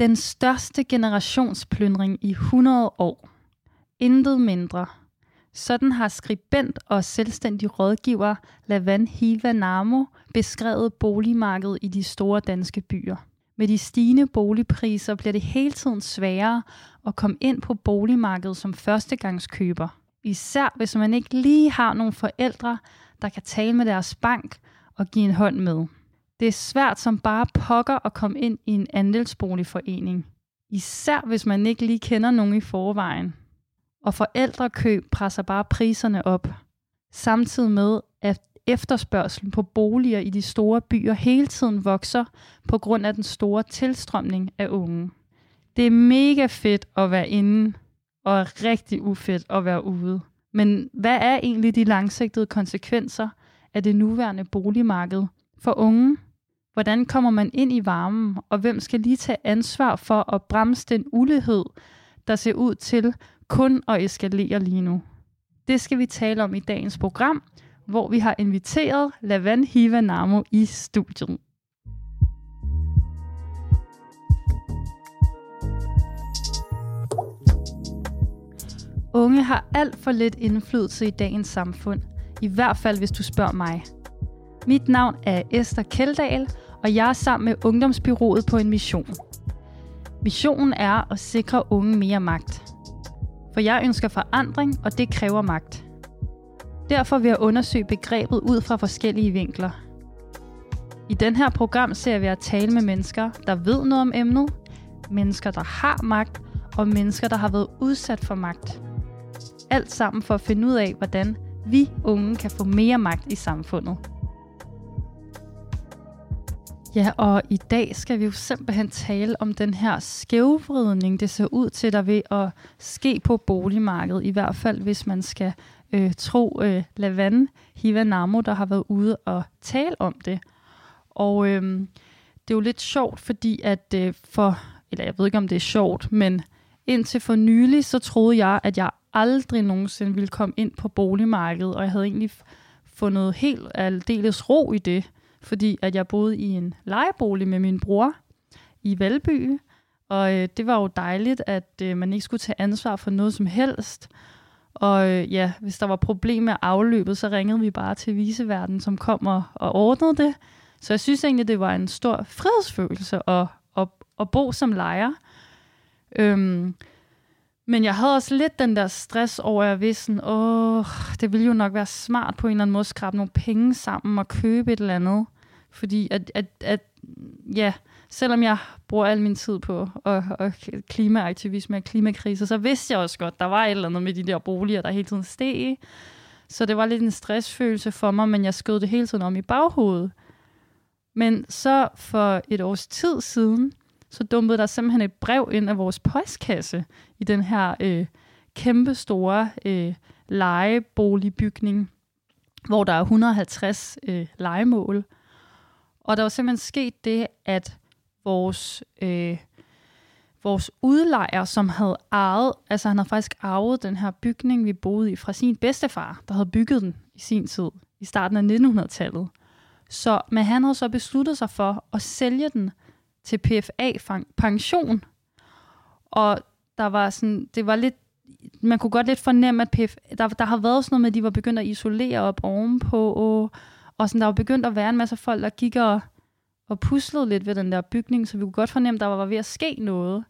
Den største generationsplyndring i 100 år. Intet mindre. Sådan har skribent og selvstændig rådgiver Lavan Hiva Namo beskrevet boligmarkedet i de store danske byer. Med de stigende boligpriser bliver det hele tiden sværere at komme ind på boligmarkedet som førstegangskøber. Især hvis man ikke lige har nogle forældre, der kan tale med deres bank og give en hånd med. Det er svært som bare pokker at komme ind i en andelsboligforening. Især hvis man ikke lige kender nogen i forvejen. Og forældrekøb presser bare priserne op. Samtidig med, at efterspørgselen på boliger i de store byer hele tiden vokser på grund af den store tilstrømning af unge. Det er mega fedt at være inde, og rigtig ufedt at være ude. Men hvad er egentlig de langsigtede konsekvenser af det nuværende boligmarked for unge? Hvordan kommer man ind i varmen, og hvem skal lige tage ansvar for at bremse den ulighed, der ser ud til kun at eskalere lige nu? Det skal vi tale om i dagens program, hvor vi har inviteret Lavan Hiva Namo i studiet. Unge har alt for lidt indflydelse i dagens samfund. I hvert fald, hvis du spørger mig. Mit navn er Esther Keldahl, og jeg er sammen med Ungdomsbyrået på en mission. Missionen er at sikre unge mere magt. For jeg ønsker forandring, og det kræver magt. Derfor vil jeg undersøge begrebet ud fra forskellige vinkler. I den her program ser vi at tale med mennesker, der ved noget om emnet, mennesker, der har magt, og mennesker, der har været udsat for magt. Alt sammen for at finde ud af, hvordan vi unge kan få mere magt i samfundet. Ja, og i dag skal vi jo simpelthen tale om den her skævvridning, det ser ud til, der ved at ske på boligmarkedet, i hvert fald hvis man skal øh, tro øh, Lavan Hivanamo, der har været ude og tale om det. Og øh, det er jo lidt sjovt, fordi at øh, for, eller jeg ved ikke om det er sjovt, men indtil for nylig, så troede jeg, at jeg aldrig nogensinde ville komme ind på boligmarkedet, og jeg havde egentlig fundet helt aldeles ro i det, fordi at jeg boede i en lejebolig med min bror i Valby, og øh, det var jo dejligt, at øh, man ikke skulle tage ansvar for noget som helst. Og øh, ja, hvis der var problemer med afløbet, så ringede vi bare til viseverden, som kom og, og ordnede det. Så jeg synes egentlig, det var en stor frihedsfølelse at, at, at bo som lejer. Øhm, men jeg havde også lidt den der stress over, at jeg vidste sådan, åh, det ville jo nok være smart på en eller anden måde at skrabe nogle penge sammen og købe et eller andet. Fordi at, at, at ja, selvom jeg bruger al min tid på og, og klimaaktivisme og klimakrise, så vidste jeg også godt, der var et eller andet med de der boliger, der hele tiden steg. Så det var lidt en stressfølelse for mig, men jeg skød det hele tiden om i baghovedet. Men så for et års tid siden, så dumpede der simpelthen et brev ind af vores postkasse i den her øh, kæmpe store øh, lejeboligbygning, hvor der er 150 øh, legemål. Og der var simpelthen sket det, at vores, øh, vores udlejer, som havde arvet, altså han havde faktisk arvet den her bygning, vi boede i, fra sin bedstefar, der havde bygget den i sin tid, i starten af 1900-tallet. Så, men han havde så besluttet sig for at sælge den til PFA Pension. Og der var sådan, det var lidt, man kunne godt lidt fornemme, at PF, der, der har været sådan noget med, at de var begyndt at isolere op ovenpå, og, og sådan, der var begyndt at være en masse folk, der gik og, og puslede lidt ved den der bygning, så vi kunne godt fornemme, at der var ved at ske noget.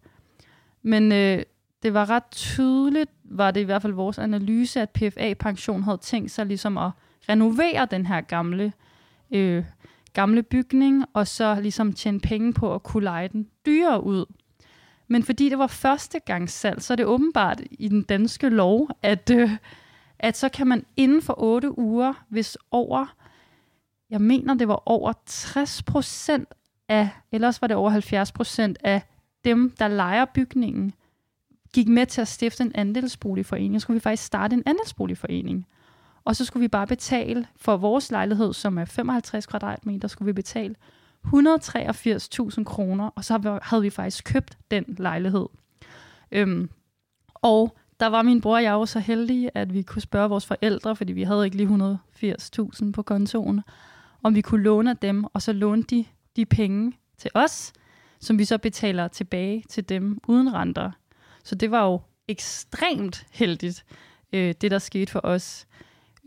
Men øh, det var ret tydeligt, var det i hvert fald vores analyse, at PFA Pension havde tænkt sig ligesom at renovere den her gamle øh, gamle bygning, og så ligesom tjene penge på at kunne lege den dyrere ud. Men fordi det var første gang salg, så er det åbenbart i den danske lov, at, øh, at så kan man inden for 8 uger, hvis over, jeg mener det var over 60 procent af, ellers var det over 70 procent af dem, der leger bygningen, gik med til at stifte en andelsboligforening. Så skulle vi faktisk starte en andelsboligforening. Og så skulle vi bare betale for vores lejlighed, som er 55 kvadratmeter, skulle vi betale 183.000 kroner, og så havde vi faktisk købt den lejlighed. Øhm, og der var min bror og jeg jo så heldige, at vi kunne spørge vores forældre, fordi vi havde ikke lige 180.000 på kontoen, om vi kunne låne dem, og så låne de, de penge til os, som vi så betaler tilbage til dem uden renter. Så det var jo ekstremt heldigt, øh, det der skete for os.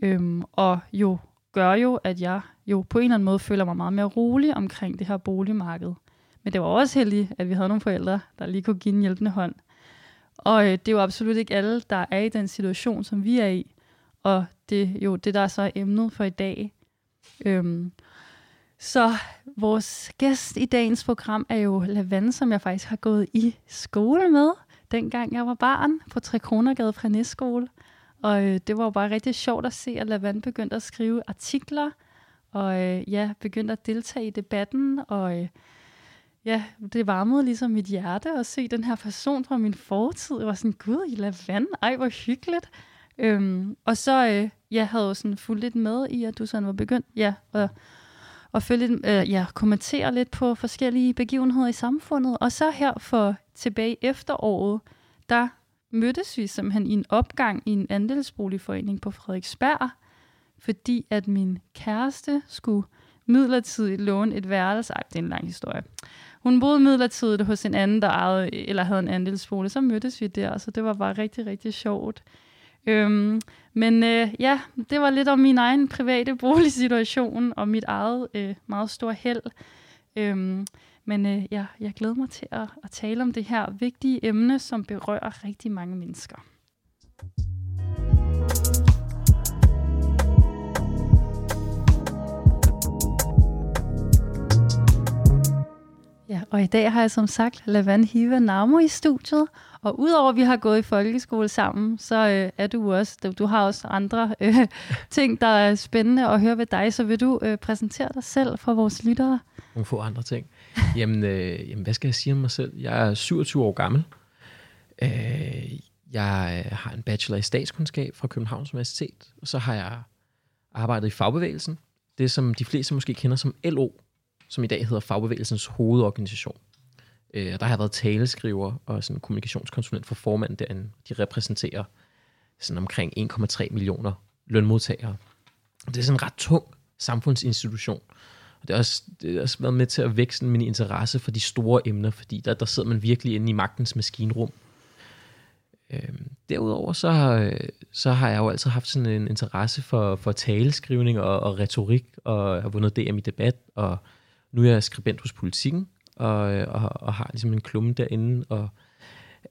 Øhm, og jo gør jo, at jeg jo på en eller anden måde føler mig meget mere rolig omkring det her boligmarked. Men det var også heldigt, at vi havde nogle forældre, der lige kunne give en hjælpende hånd. Og øh, det er jo absolut ikke alle, der er i den situation, som vi er i. Og det er jo det, der er så emnet for i dag. Øhm, så vores gæst i dagens program er jo Lavand, som jeg faktisk har gået i skole med, dengang jeg var barn på Tre Kronergade fra Næstskole. Og øh, det var jo bare rigtig sjovt at se, at Lavand begyndte at skrive artikler, og øh, ja, begyndte at deltage i debatten, og øh, ja, det varmede ligesom mit hjerte at se den her person fra min fortid. Jeg var sådan, gud, i Lavand, ej, hvor hyggeligt. Øhm, og så, øh, jeg havde jo sådan fulgt lidt med i, at du sådan var begyndt, ja, og, og følge lidt, øh, ja, kommentere lidt på forskellige begivenheder i samfundet. Og så her for tilbage efteråret, der mødtes vi simpelthen i en opgang i en andelsboligforening på Frederiksberg, fordi at min kæreste skulle midlertidigt låne et værelse. Ej, det er en lang historie. Hun boede midlertidigt hos en anden, der ejede, eller havde en andelsbolig. Så mødtes vi der, så det var bare rigtig, rigtig sjovt. Øhm, men øh, ja, det var lidt om min egen private boligsituation og mit eget øh, meget store held. Øhm, men øh, jeg, jeg glæder mig til at, at tale om det her vigtige emne, som berører rigtig mange mennesker. Ja, og i dag har jeg som sagt Lavan Hiva Namo i studiet, og udover at vi har gået i folkeskole sammen, så øh, er du også, du, du har også andre øh, ting, der er spændende at høre ved dig, så vil du øh, præsentere dig selv for vores lyttere? Nogle få andre ting. Jamen, øh, jamen, hvad skal jeg sige om mig selv? Jeg er 27 år gammel. Øh, jeg har en bachelor i statskundskab fra Københavns Universitet, og så har jeg arbejdet i fagbevægelsen. Det, som de fleste måske kender som LO, som i dag hedder Fagbevægelsens hovedorganisation. Øh, der har jeg været taleskriver og sådan kommunikationskonsulent for formanden derinde. De repræsenterer sådan omkring 1,3 millioner lønmodtagere. Det er sådan en ret tung samfundsinstitution. Og det har også, det har også været med til at vækse min interesse for de store emner, fordi der, der sidder man virkelig inde i magtens maskinrum. Øhm, derudover så, øh, så har jeg jo altid haft sådan en interesse for, for taleskrivning og, og retorik, og har vundet DM i debat, og nu er jeg skribent hos Politikken, og, øh, og, og har ligesom en klumme derinde, og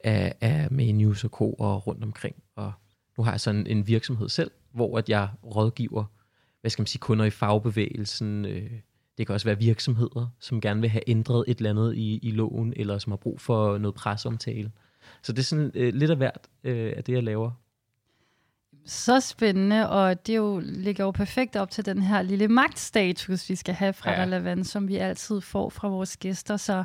er, er med i News Co. og rundt omkring. Og nu har jeg sådan en virksomhed selv, hvor at jeg rådgiver, hvad skal man sige, kunder i fagbevægelsen. Øh, det kan også være virksomheder, som gerne vil have ændret et eller andet i, i loven, eller som har brug for noget presseomtale. Så det er sådan øh, lidt af hvert øh, af det, jeg laver. Så spændende, og det jo, ligger jo perfekt op til den her lille magtstatus, vi skal have fra ja. Lavand, som vi altid får fra vores gæster. Så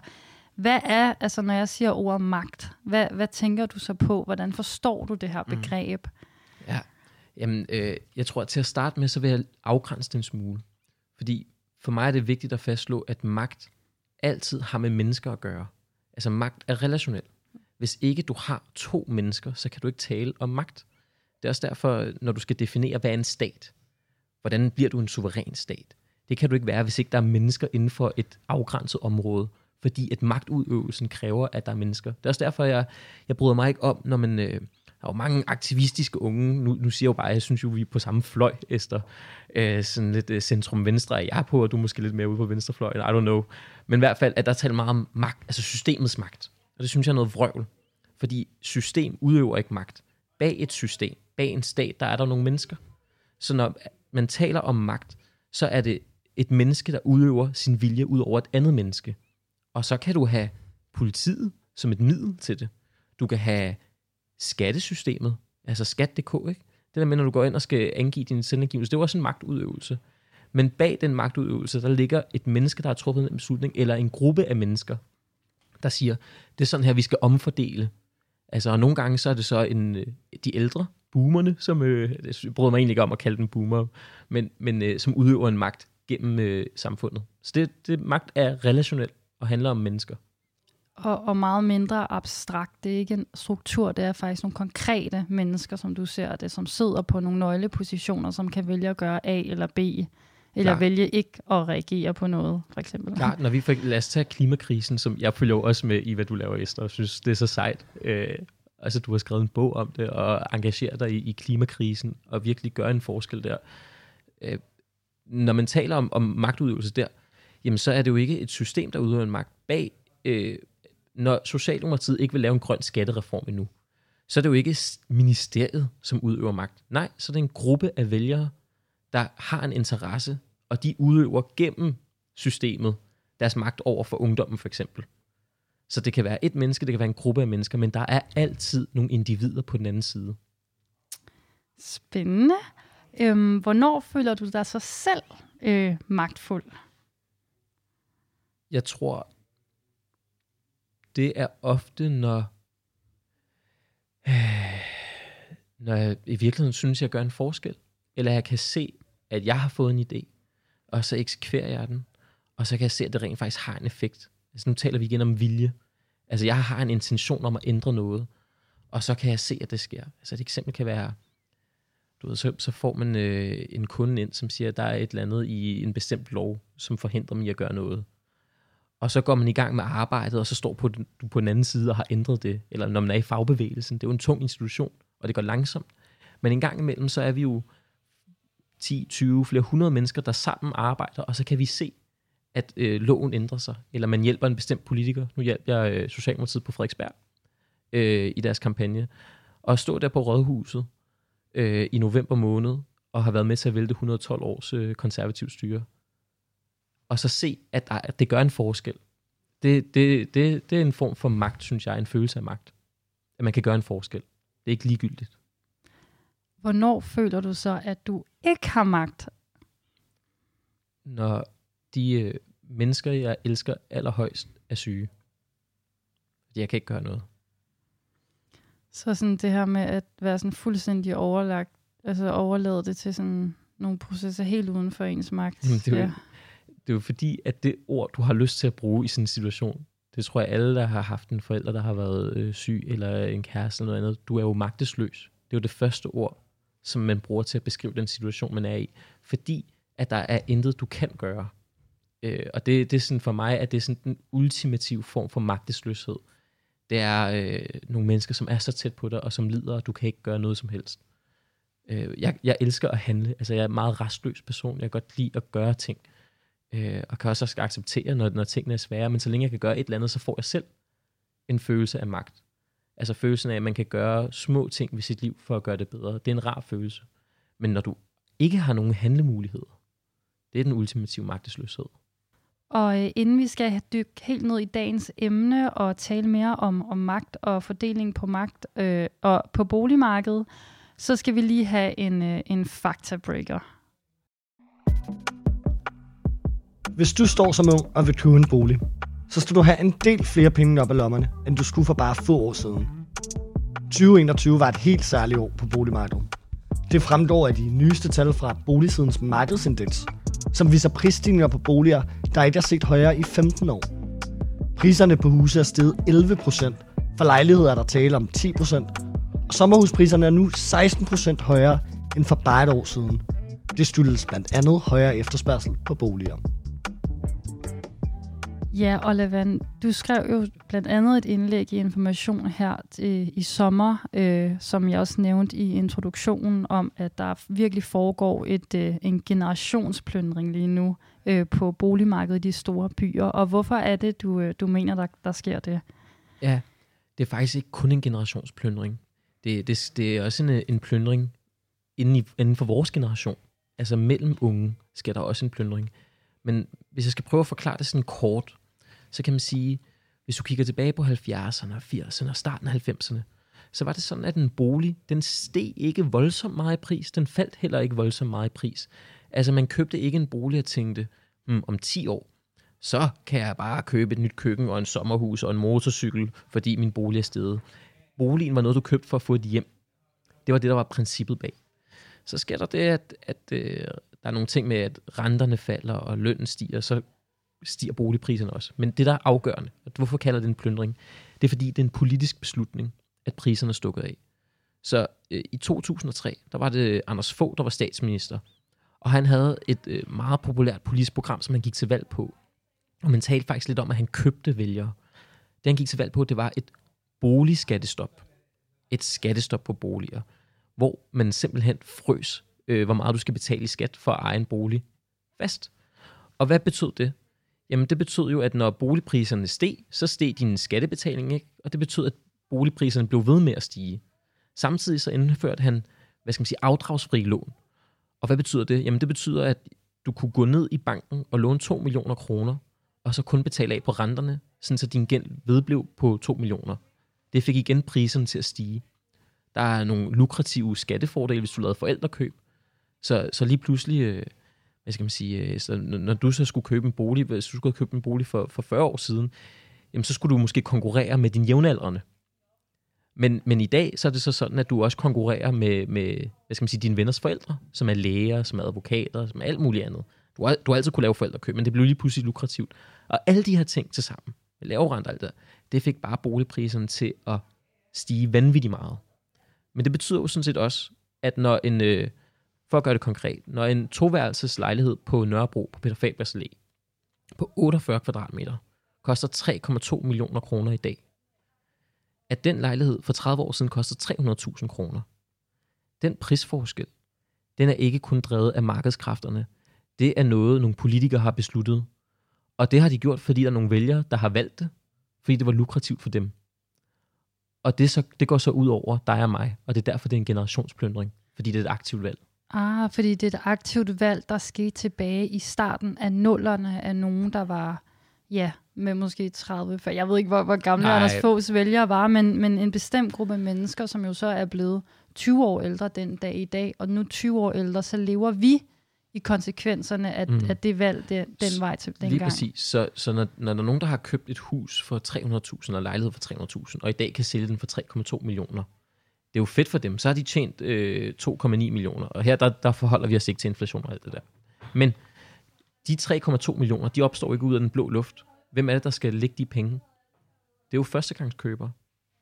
hvad er, altså når jeg siger ordet magt, hvad, hvad tænker du så på? Hvordan forstår du det her mm. begreb? Mm. Ja, jamen, øh, jeg tror, at til at starte med, så vil jeg afgrænse den smule. Fordi for mig er det vigtigt at fastslå, at magt altid har med mennesker at gøre. Altså magt er relationel. Hvis ikke du har to mennesker, så kan du ikke tale om magt. Det er også derfor, når du skal definere, hvad er en stat, hvordan bliver du en suveræn stat? Det kan du ikke være, hvis ikke der er mennesker inden for et afgrænset område, fordi at magtudøvelsen kræver, at der er mennesker. Det er også derfor, jeg, jeg bryder mig ikke om, når man... Øh, der er jo mange aktivistiske unge, nu, nu siger jeg jo bare, jeg synes jo, vi er på samme fløj, Esther. Øh, sådan lidt øh, centrum-venstre er jeg på, og du er måske lidt mere ude på venstrefløjen, I don't know. Men i hvert fald, at der taler meget om magt, altså systemets magt. Og det synes jeg er noget vrøvl. Fordi system udøver ikke magt. Bag et system, bag en stat, der er der nogle mennesker. Så når man taler om magt, så er det et menneske, der udøver sin vilje ud over et andet menneske. Og så kan du have politiet som et middel til det. Du kan have skattesystemet, altså skat.dk, ikke? Det der med, når du går ind og skal angive din selvangivelse, det er også en magtudøvelse. Men bag den magtudøvelse, der ligger et menneske, der har truffet en beslutning, eller en gruppe af mennesker, der siger, det er sådan her, vi skal omfordele. Altså, og nogle gange så er det så en, øh, de ældre, boomerne, som, øh, jeg bryder mig egentlig ikke om at kalde dem boomer, men, men øh, som udøver en magt gennem øh, samfundet. Så det, det magt er relationelt og handler om mennesker. Og, og meget mindre abstrakt. Det er ikke en struktur, det er faktisk nogle konkrete mennesker, som du ser det, som sidder på nogle nøglepositioner, som kan vælge at gøre A eller B Eller Klart. vælge ikke at reagere på noget, for eksempel. Klart, når vi får, lad os tage klimakrisen, som jeg følger også med i, hvad du laver, Esther, og synes, det er så sejt. Øh, altså, du har skrevet en bog om det, og engagerer dig i, i klimakrisen, og virkelig gør en forskel der. Øh, når man taler om, om magtudøvelse der, jamen så er det jo ikke et system, der udøver en magt bag. Øh, når Socialdemokratiet ikke vil lave en grøn skattereform endnu, så er det jo ikke ministeriet, som udøver magt. Nej, så er det en gruppe af vælgere, der har en interesse, og de udøver gennem systemet deres magt over for ungdommen for eksempel. Så det kan være et menneske, det kan være en gruppe af mennesker, men der er altid nogle individer på den anden side. Spændende. Øhm, hvornår føler du dig så selv øh, magtfuld? Jeg tror, det er ofte, når, øh, når jeg i virkeligheden synes, jeg gør en forskel, eller jeg kan se, at jeg har fået en idé, og så eksekverer jeg den, og så kan jeg se, at det rent faktisk har en effekt. Altså nu taler vi igen om vilje. Altså jeg har en intention om at ændre noget, og så kan jeg se, at det sker. Altså et eksempel kan være, du ved, så, så får man øh, en kunde ind, som siger, at der er et eller andet i en bestemt lov, som forhindrer mig i at gøre noget. Og så går man i gang med arbejdet, og så står på den, du på den anden side og har ændret det. Eller når man er i fagbevægelsen. Det er jo en tung institution, og det går langsomt. Men en gang imellem, så er vi jo 10, 20, flere hundrede mennesker, der sammen arbejder, og så kan vi se, at øh, loven ændrer sig. Eller man hjælper en bestemt politiker. Nu hjælper jeg øh, Socialdemokratiet på Frederiksberg øh, i deres kampagne. Og at stå der på Rådhuset øh, i november måned, og har været med til at vælte 112 års øh, konservativ styre. Og så se, at, der, at det gør en forskel. Det, det, det, det er en form for magt, synes jeg, en følelse af magt. At man kan gøre en forskel. Det er ikke ligegyldigt. Hvornår føler du så, at du ikke har magt? Når de øh, mennesker, jeg elsker allerhøjst, er syge. Fordi jeg kan ikke gøre noget. Så sådan det her med at være sådan fuldstændig overlagt, altså overlade det til sådan nogle processer helt uden for ens magt. Jamen, det er ja. Det er jo fordi, at det ord, du har lyst til at bruge i sådan en situation, det tror jeg alle, der har haft en forælder, der har været øh, syg, eller en kæreste eller noget andet, du er jo magtesløs. Det er jo det første ord, som man bruger til at beskrive den situation, man er i. Fordi, at der er intet, du kan gøre. Øh, og det, det er sådan for mig, at det er sådan den ultimative form for magtesløshed. Det er øh, nogle mennesker, som er så tæt på dig, og som lider, og du kan ikke gøre noget som helst. Øh, jeg, jeg elsker at handle. Altså, jeg er en meget restløs person. Jeg kan godt lide at gøre ting. Øh, Øh, og kan også acceptere, når, når tingene er svære. Men så længe jeg kan gøre et eller andet, så får jeg selv en følelse af magt. Altså følelsen af, at man kan gøre små ting ved sit liv for at gøre det bedre. Det er en rar følelse. Men når du ikke har nogen handlemuligheder, det er den ultimative magtesløshed. Og øh, inden vi skal dykke helt ned i dagens emne og tale mere om, om magt og fordeling på magt øh, og på boligmarkedet, så skal vi lige have en, øh, en faktabreaker. Hvis du står som ung og vil købe en bolig, så skal du have en del flere penge op af lommerne, end du skulle for bare få år siden. 2021 var et helt særligt år på boligmarkedet. Det fremgår af de nyeste tal fra Boligsidens markedsindeks, som viser prisstigninger på boliger, der ikke er set højere i 15 år. Priserne på huse er steget 11 procent. For lejligheder er der tale om 10 procent. Og sommerhuspriserne er nu 16 procent højere end for bare et år siden. Det skyldes blandt andet højere efterspørgsel på boliger. Ja, Olivan, du skrev jo blandt andet et indlæg i Information her i, i sommer, øh, som jeg også nævnte i introduktionen, om at der virkelig foregår et, øh, en generationsplyndring lige nu øh, på boligmarkedet i de store byer. Og hvorfor er det, du, øh, du mener, der, der sker det? Ja, det er faktisk ikke kun en generationsplyndring. Det, det, det er også en, en plyndring inden, i, inden for vores generation. Altså mellem unge sker der også en plyndring. Men hvis jeg skal prøve at forklare det sådan kort, så kan man sige, hvis du kigger tilbage på 70'erne, 80'erne og starten af 90'erne, så var det sådan, at en bolig, den steg ikke voldsomt meget i pris, den faldt heller ikke voldsomt meget i pris. Altså man købte ikke en bolig og tænkte, mm, om 10 år, så kan jeg bare købe et nyt køkken og en sommerhus og en motorcykel, fordi min bolig er steget. Boligen var noget, du købte for at få et hjem. Det var det, der var princippet bag. Så sker der det, at, at øh, der er nogle ting med, at renterne falder og lønnen stiger, så stiger boligpriserne også. Men det, der er afgørende, at hvorfor kalder det en plyndring, det er fordi, det er en politisk beslutning, at priserne er stukket af. Så øh, i 2003, der var det Anders Fogh, der var statsminister, Og han havde et øh, meget populært politisk program, som han gik til valg på. Og man talte faktisk lidt om, at han købte vælgere. Det han gik til valg på, det var et boligskattestop. Et skattestop på boliger, hvor man simpelthen frøs, øh, hvor meget du skal betale i skat for at eje en bolig fast. Og hvad betød det? Jamen det betød jo, at når boligpriserne steg, så steg din skattebetaling ikke, og det betød, at boligpriserne blev ved med at stige. Samtidig så indførte han, hvad skal man sige, afdragsfri lån. Og hvad betyder det? Jamen det betyder, at du kunne gå ned i banken og låne 2 millioner kroner, og så kun betale af på renterne, sådan så din gæld vedblev på 2 millioner. Det fik igen priserne til at stige. Der er nogle lukrative skattefordele, hvis du lavede forældrekøb. Så, så lige pludselig, øh, hvad skal man sige, øh, så når du så skulle købe en bolig, hvis du skulle købe en bolig for, for 40 år siden, jamen så skulle du måske konkurrere med din jævnaldrende. Men, men i dag så er det så sådan, at du også konkurrerer med, med hvad skal man sige, dine venners forældre, som er læger, som er advokater, som er alt muligt andet. Du har, du har altid kunne lave forældrekøb, men det blev lige pludselig lukrativt. Og alle de her ting til sammen, lave alt det, det fik bare boligpriserne til at stige vanvittigt meget. Men det betyder jo sådan set også, at når en, øh, for at gøre det konkret, når en toværelses lejlighed på Nørrebro på Peter Fabers Allé på 48 kvadratmeter koster 3,2 millioner kroner i dag, at den lejlighed for 30 år siden kostede 300.000 kroner. Den prisforskel, den er ikke kun drevet af markedskræfterne. Det er noget, nogle politikere har besluttet. Og det har de gjort, fordi der er nogle vælgere, der har valgt det, fordi det var lukrativt for dem. Og det, så, det går så ud over dig og mig, og det er derfor, det er en generationspløndring, fordi det er et aktivt valg. Ah, fordi det er et aktivt valg, der skete tilbage i starten af nullerne af nogen, der var, ja, med måske 30, for jeg ved ikke, hvor, hvor gamle Nej. Anders Foghs vælgere var, men, men en bestemt gruppe mennesker, som jo så er blevet 20 år ældre den dag i dag, og nu 20 år ældre, så lever vi i konsekvenserne af, Mm. af det valg, den, den vej til den Lige gang. præcis. Så, så når, når der er nogen, der har købt et hus for 300.000 og lejlighed for 300.000, og i dag kan sælge den for 3,2 millioner, det er jo fedt for dem. Så har de tjent øh, 2,9 millioner, og her der, der forholder vi os ikke til inflation og alt det der. Men de 3,2 millioner, de opstår ikke ud af den blå luft. Hvem er det, der skal lægge de penge? Det er jo førstegangskøbere.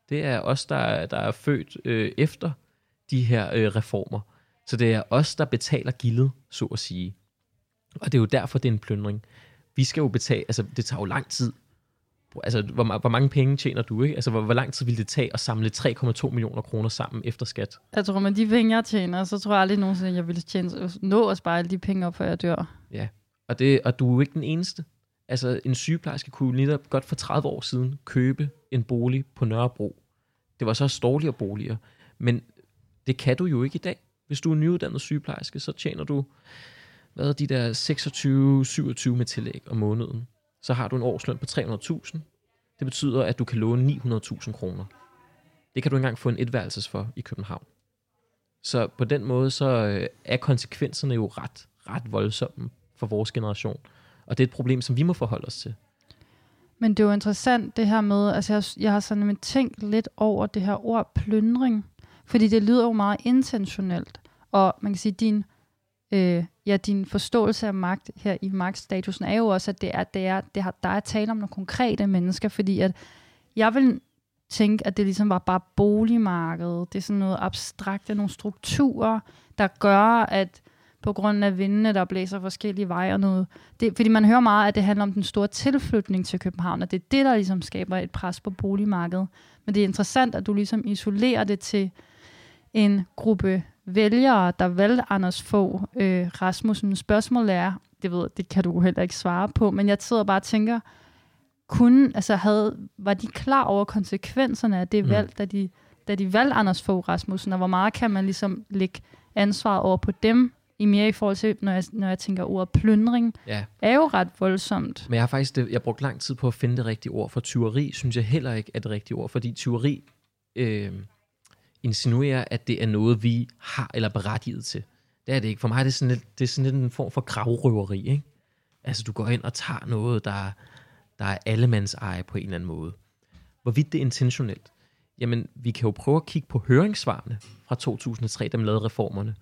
Det er os, der, der er født øh, efter de her øh, reformer. Så det er os, der betaler gildet, så at sige. Og det er jo derfor, det er en plyndring. Vi skal jo betale, altså det tager jo lang tid. Altså, hvor, hvor mange penge tjener du, ikke? Altså, hvor, hvor lang tid vil det tage at samle 3,2 millioner kroner sammen efter skat? Jeg tror, med de penge, jeg tjener, så tror jeg aldrig nogensinde, jeg ville tjene, nå at spare alle de penge op, før jeg dør. Og, det, og du er jo ikke den eneste. Altså, en sygeplejerske kunne netop godt for 30 år siden købe en bolig på Nørrebro. Det var så dårligere boliger. Men det kan du jo ikke i dag. Hvis du er nyuddannet sygeplejerske, så tjener du hvad er de der 26-27 med tillæg om måneden. Så har du en årsløn på 300.000. Det betyder, at du kan låne 900.000 kroner. Det kan du ikke engang få en etværelses for i København. Så på den måde, så øh, er konsekvenserne jo ret, ret voldsomme for vores generation. Og det er et problem, som vi må forholde os til. Men det er jo interessant det her med, altså jeg, jeg har sådan tænkt lidt over det her ord plyndring, fordi det lyder jo meget intentionelt, og man kan sige, din, øh, ja, din forståelse af magt her i magtstatusen er jo også, at det er, det er, det har, der er tale om nogle konkrete mennesker, fordi at jeg vil tænke, at det ligesom var bare boligmarkedet, det er sådan noget abstrakt, er nogle strukturer, der gør, at på grund af vindene, der blæser forskellige veje og noget. Det, fordi man hører meget, at det handler om den store tilflytning til København, og det er det, der ligesom skaber et pres på boligmarkedet. Men det er interessant, at du ligesom isolerer det til en gruppe vælgere, der valgte Anders Fogh øh, Rasmussen. Spørgsmålet er, det ved det kan du heller ikke svare på, men jeg sidder bare og tænker, kunne, altså havde, var de klar over konsekvenserne af det Mm. valg, da de, da de valgte Anders Fogh Rasmussen, og hvor meget kan man ligesom lægge ansvaret over på dem, i mere i forhold til, når jeg, når jeg tænker ordet plyndring, Ja, er jo ret voldsomt. men jeg har faktisk det, jeg brugt lang tid på at finde det rigtige ord, for tyveri synes jeg heller ikke er det rigtige ord, fordi tyveri øh, insinuerer, at det er noget, vi har eller er berettiget til. Det er det ikke. For mig er det sådan lidt, det er sådan lidt en form for gravrøveri. Ikke? Altså, du går ind og tager noget, der, der er allemands eje på en eller anden måde. Hvorvidt det er intentionelt? Jamen, vi kan jo prøve at kigge på høringssvarene fra 2003, da man lavede reformerne.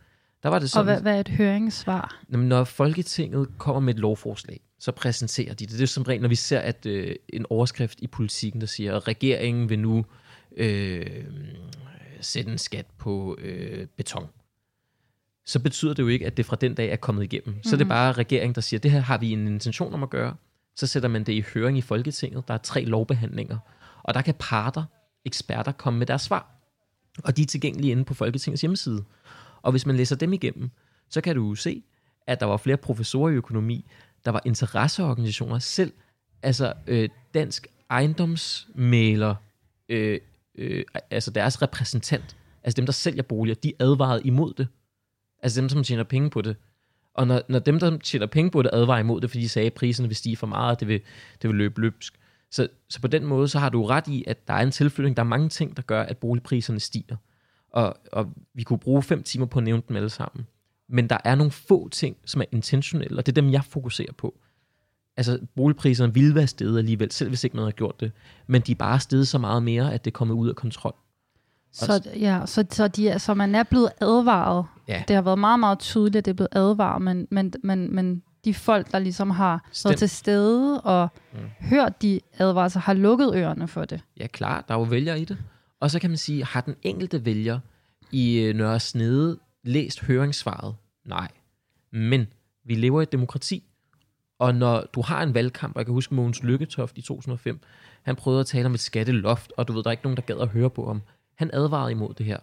Der var det Og sådan, hvad, hvad er et høringssvar? Jamen, når Folketinget kommer med et lovforslag, så præsenterer de det. Det er som regel, når vi ser at øh, en overskrift i politikken, der siger, at regeringen vil nu øh, sætte en skat på øh, beton. så betyder det jo ikke, at det fra den dag er kommet igennem. Så er det bare regeringen, der siger, det her har vi en intention om at gøre. Så sætter man det i høring i Folketinget. Der er tre lovbehandlinger. Og der kan parter, eksperter, komme med deres svar. Og de er tilgængelige inde på Folketingets hjemmeside. Og hvis man læser dem igennem, så kan du se, at der var flere professorer i økonomi, der var interesseorganisationer selv, altså øh, dansk ejendomsmaler, øh, øh, altså deres repræsentant, altså dem, der sælger boliger, de advarede imod det. Altså dem, som tjener penge på det. Og når, når dem, der tjener penge på det, advarer imod det, fordi de sagde, at priserne vil stige for meget, og det vil, det vil løbe løbsk. Så, så på den måde, så har du ret i, at der er en tilflytning. Der er mange ting, der gør, at boligpriserne stiger. Og, og vi kunne bruge fem timer på at nævne dem alle sammen. Men der er nogle få ting, som er intentionelle, og det er dem, jeg fokuserer på. Altså, boligpriserne ville være steget alligevel, selv hvis ikke man havde gjort det. Men de er bare steget så meget mere, at det er kommet ud af kontrol. Så, ja, så, så, de, så man er blevet advaret. Ja. Det har været meget, meget tydeligt, at det er blevet advaret, men, men, men, men de folk, der ligesom har Stem. været til stede og mm. hørt de advarsler, har lukket ørerne for det. Ja, klar, der er jo vælgere i det. Og så kan man sige, har den enkelte vælger i øh, Nørre Snede læst høringssvaret? Nej. Men vi lever i et demokrati, og når du har en valgkamp, og jeg kan huske Mogens Lykketoft i 2005, han prøvede at tale om et skatteloft, og du ved, der er ikke nogen, der gad at høre på ham. Han advarede imod det her.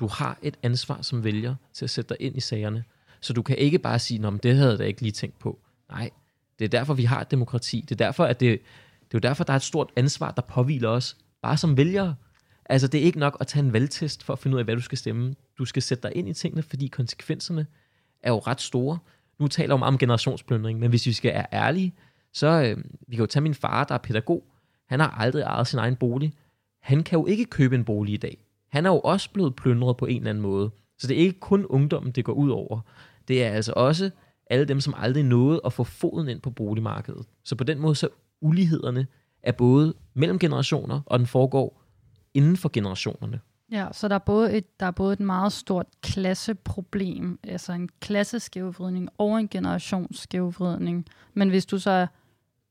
Du har et ansvar som vælger til at sætte dig ind i sagerne. Så du kan ikke bare sige, at det havde jeg da ikke lige tænkt på. Nej, det er derfor, vi har et demokrati. Det er derfor, at det, det er jo derfor, der er et stort ansvar, der påviler os, bare som vælgere. Altså, det er ikke nok at tage en valgtest for at finde ud af, hvad du skal stemme. Du skal sætte dig ind i tingene, fordi konsekvenserne er jo ret store. Nu taler om, om generationsplyndring, men hvis vi skal være ærlige, så øh, vi kan jo tage min far, der er pædagog. Han har aldrig ejet sin egen bolig. Han kan jo ikke købe en bolig i dag. Han er jo også blevet plyndret på en eller anden måde. Så det er ikke kun ungdommen, det går ud over. Det er altså også alle dem, som aldrig nåede at få foden ind på boligmarkedet. Så på den måde, så ulighederne er både mellem generationer, og den foregår inden for generationerne. Ja, så der er både et, der er både et meget stort klasseproblem, altså en klasseskævvridning og en generationsskævvridning. Men hvis du så er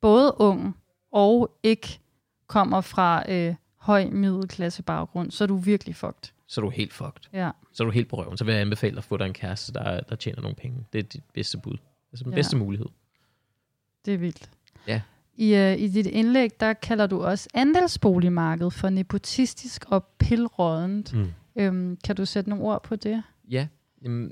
både ung og ikke kommer fra øh, høj middelklasse baggrund, så er du virkelig fucked. Så er du helt fucked. Ja. Så er du helt på røven. Så vil jeg anbefale dig at få dig en kæreste, der, der tjener nogle penge. Det er dit bedste bud. Altså den Ja. bedste mulighed. Det er vildt. Ja. I, uh, I dit indlæg, der kalder du også andelsboligmarkedet for nepotistisk og pilrådent. Mm. Øhm, kan du sætte nogle ord på det? Ja, jamen,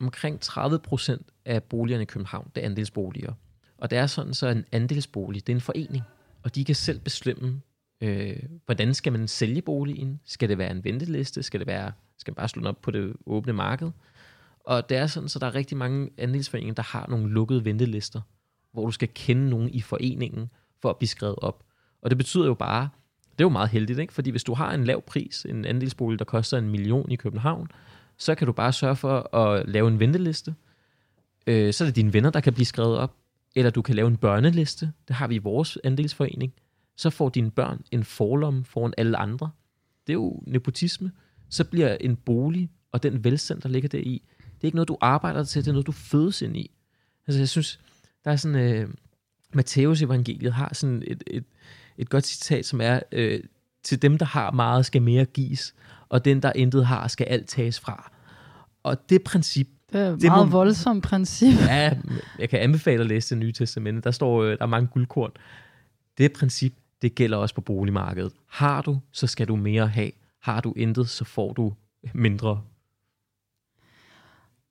omkring 30 procent af boligerne i København, det er andelsboliger. Og det er sådan, så en andelsbolig, det er en forening, og de kan selv bestemme, øh, hvordan skal man sælge boligen? Skal det være en venteliste? Skal det være, skal man bare slå den op på det åbne marked? Og det er sådan, så der er rigtig mange andelsforeninger, der har nogle lukkede ventelister, hvor du skal kende nogen i foreningen for at blive skrevet op. Og det betyder jo bare, det er jo meget heldigt, ikke? fordi hvis du har en lav pris, en andelsbolig, der koster en million i København, så kan du bare sørge for at lave en venteliste. Øh, så er det dine venner, der kan blive skrevet op. Eller du kan lave en børneliste. Det har vi i vores andelsforening. Så får dine børn en forlomme foran alle andre. Det er jo nepotisme. Så bliver en bolig og den velstand, der ligger deri, det er ikke noget, du arbejder til, det er noget, du fødes ind i. Altså jeg synes, der er sådan, øh, Matteus evangeliet har sådan et, et, et godt citat, som er, øh, til dem, der har meget, skal mere gives, og den, der intet har, skal alt tages fra. Og det princip, Det er et meget må- voldsomt princip. ja, jeg kan anbefale at læse det nye testamente, der står, øh, der er mange guldkorn. Det princip, det gælder også på boligmarkedet. Har du, så skal du mere have. Har du intet, så får du mindre.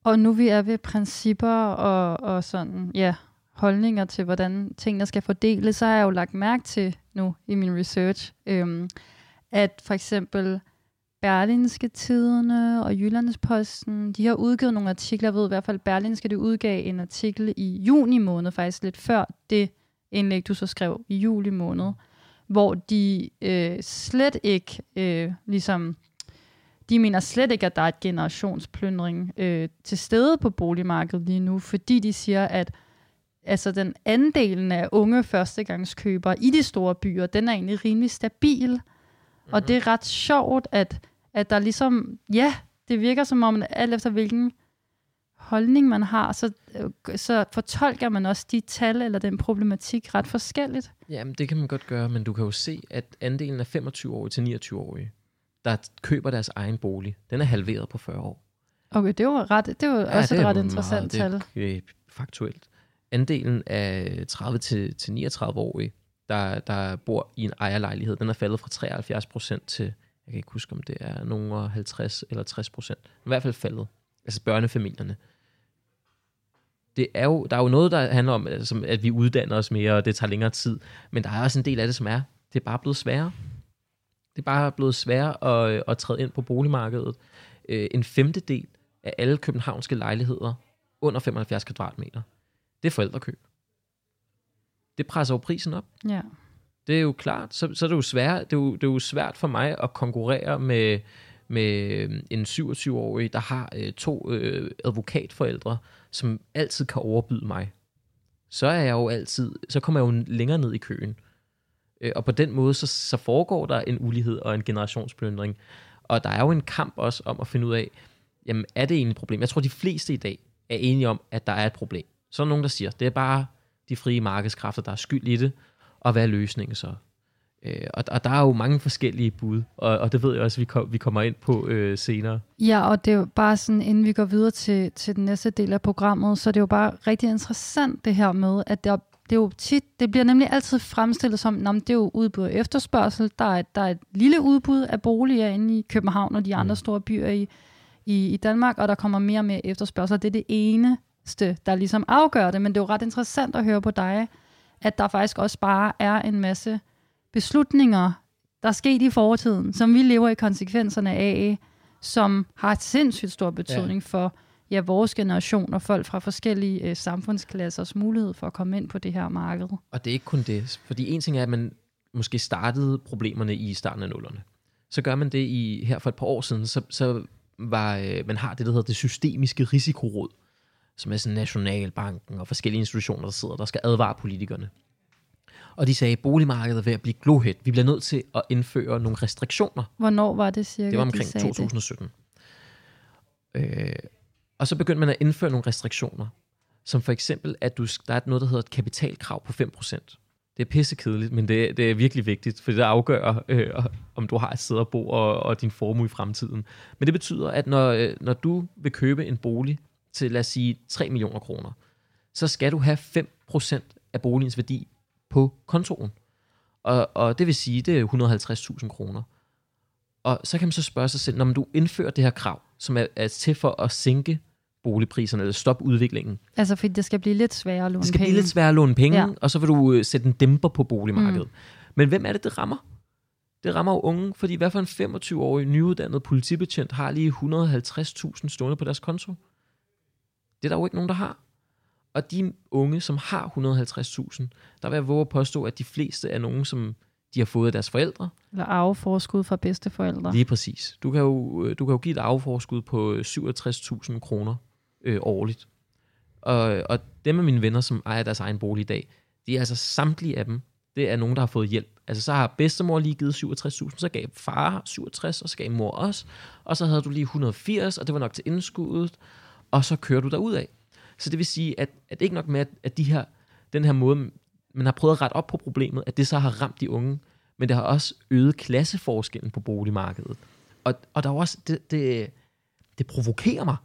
Og nu vi er ved principper og, og sådan, ja, holdninger til, hvordan tingene skal fordeles, så har jeg jo lagt mærke til nu i min research, øhm, at for eksempel Berlinske Tiderne og Jyllandsposten, de har udgivet nogle artikler, jeg ved i hvert fald, Berlinske, det udgav en artikel i juni måned, faktisk lidt før det indlæg, du så skrev i juli måned, hvor de øh, slet ikke øh, ligesom de mener slet ikke, at der er et generationspløndring øh, til stede på boligmarkedet lige nu, fordi de siger, at altså, den andelen af unge førstegangskøbere i de store byer, den er egentlig rimelig stabil. Mm-hmm. Og det er ret sjovt, at, at der ligesom, ja, det virker som om, at alt efter hvilken holdning man har, så, øh, så fortolker man også de tal eller den problematik ret forskelligt. Jamen, det kan man godt gøre, men du kan jo se, at andelen af 25-årige til 29-årige, der køber deres egen bolig, den er halveret på 40 år. Okay, det var, ret, det var ja, også det et ret interessant meget, tal. Det er faktuelt. Andelen af 30 til, til 39-årige, der, der bor i en ejerlejlighed, den er faldet fra 73 procent til, jeg kan ikke huske, om det er nogen 50 eller 60 procent. I hvert fald faldet. Altså børnefamilierne. Det er jo, der er jo noget, der handler om, altså, at vi uddanner os mere, og det tager længere tid. Men der er også en del af det, som er, det er bare blevet sværere. Det er bare blevet sværere at, at træde ind på boligmarkedet. Øh, en femtedel af alle københavnske lejligheder under 75 kvadratmeter, det er forældrekøb. Det presser jo prisen op. Ja. Det er jo klart, så, så er det jo svært, det er jo, det er jo svært for mig at konkurrere med, med en 27-årig, der har øh, to øh, advokatforældre, som altid kan overbyde mig. Så er jeg jo altid, så kommer jeg jo længere ned i køen. Øh, og på den måde, så, så foregår der en ulighed og en generationspløndring. Og der er jo en kamp også om at finde ud af, jamen er det egentlig et problem? Jeg tror, de fleste i dag er enige om, at der er et problem. Så er der nogen, der siger, det er bare de frie markedskræfter, der er skyld i det, og hvad er løsningen så? Øh, og, og der er jo mange forskellige bud, og, og det ved jeg også, at vi, kom, vi kommer ind på øh, senere. Ja, og det er jo bare sådan, inden vi går videre til, til den næste del af programmet, så er det jo bare rigtig interessant det her med, at der, det er jo tit, det bliver nemlig altid fremstillet som, at det er jo udbud og efterspørgsel. Der er, der er et lille udbud af boliger inde i København og de andre Mm. store byer i, i, i Danmark, og der kommer mere og mere efterspørgsel. Det er det eneste, der ligesom afgør det, men det er jo ret interessant at høre på dig, at der faktisk også bare er en masse beslutninger, der er sket i fortiden, som vi lever i konsekvenserne af, som har sindssygt stor betydning ja. for ja, vores generation og folk fra forskellige øh, samfundsklassers mulighed for at komme ind på det her marked. Og det er ikke kun det, fordi en ting er, at man måske startede problemerne i starten af nullerne. Så gør man det i her for et par år siden, så, så var, øh, man har det, der hedder det systemiske risikoråd, som er sådan Nationalbanken og forskellige institutioner, der sidder, der skal advare politikerne. Og de sagde, at boligmarkedet er ved at blive glohet. Vi bliver nødt til at indføre nogle restriktioner. Hvornår var det cirka, Det var de omkring sagde 2017. Øh, og så begyndte man at indføre nogle restriktioner, som for eksempel, at du, der er noget, der hedder et kapitalkrav på 5%. Det er pissekedeligt, men det, det er virkelig vigtigt, for det afgør, øh, om du har et sted at bo og, og din formue i fremtiden. Men det betyder, at når, øh, når du vil købe en bolig til, lad os sige, 3 millioner kroner, så skal du have 5% af boligens værdi på kontoen. Og, og det vil sige, det er 150.000 kroner. Og så kan man så spørge sig selv, når du indfører det her krav, som er, er til for at sænke boligpriserne, eller stoppe udviklingen. Altså, fordi det skal blive lidt sværere at låne Det skal penge. blive lidt svært at låne penge, ja. og så vil du øh, sætte en dæmper på boligmarkedet. Mm. Men hvem er det, det rammer? Det rammer jo unge, fordi hvad for en 25-årig nyuddannet politibetjent har lige 150.000 stående på deres konto? Det er der jo ikke nogen, der har. Og de unge, som har 150.000, der vil jeg våge at påstå, at de fleste er nogen, som de har fået af deres forældre. Eller arveforskud fra bedsteforældre. Lige præcis. Du kan jo, øh, du kan jo give et afforskud på øh, 67.000 kroner øh, årligt. Og, og dem af mine venner, som ejer deres egen bolig i dag, de er altså samtlige af dem, det er nogen, der har fået hjælp. Altså så har bedstemor lige givet 67.000, så gav far 67, og så gav mor også. Og så havde du lige 180, og det var nok til indskuddet, og så kører du derud af. Så det vil sige, at, at ikke nok med, at, at de her, den her måde, man har prøvet at rette op på problemet, at det så har ramt de unge, men det har også øget klasseforskellen på boligmarkedet. Og, og der er også, det, det, det provokerer mig.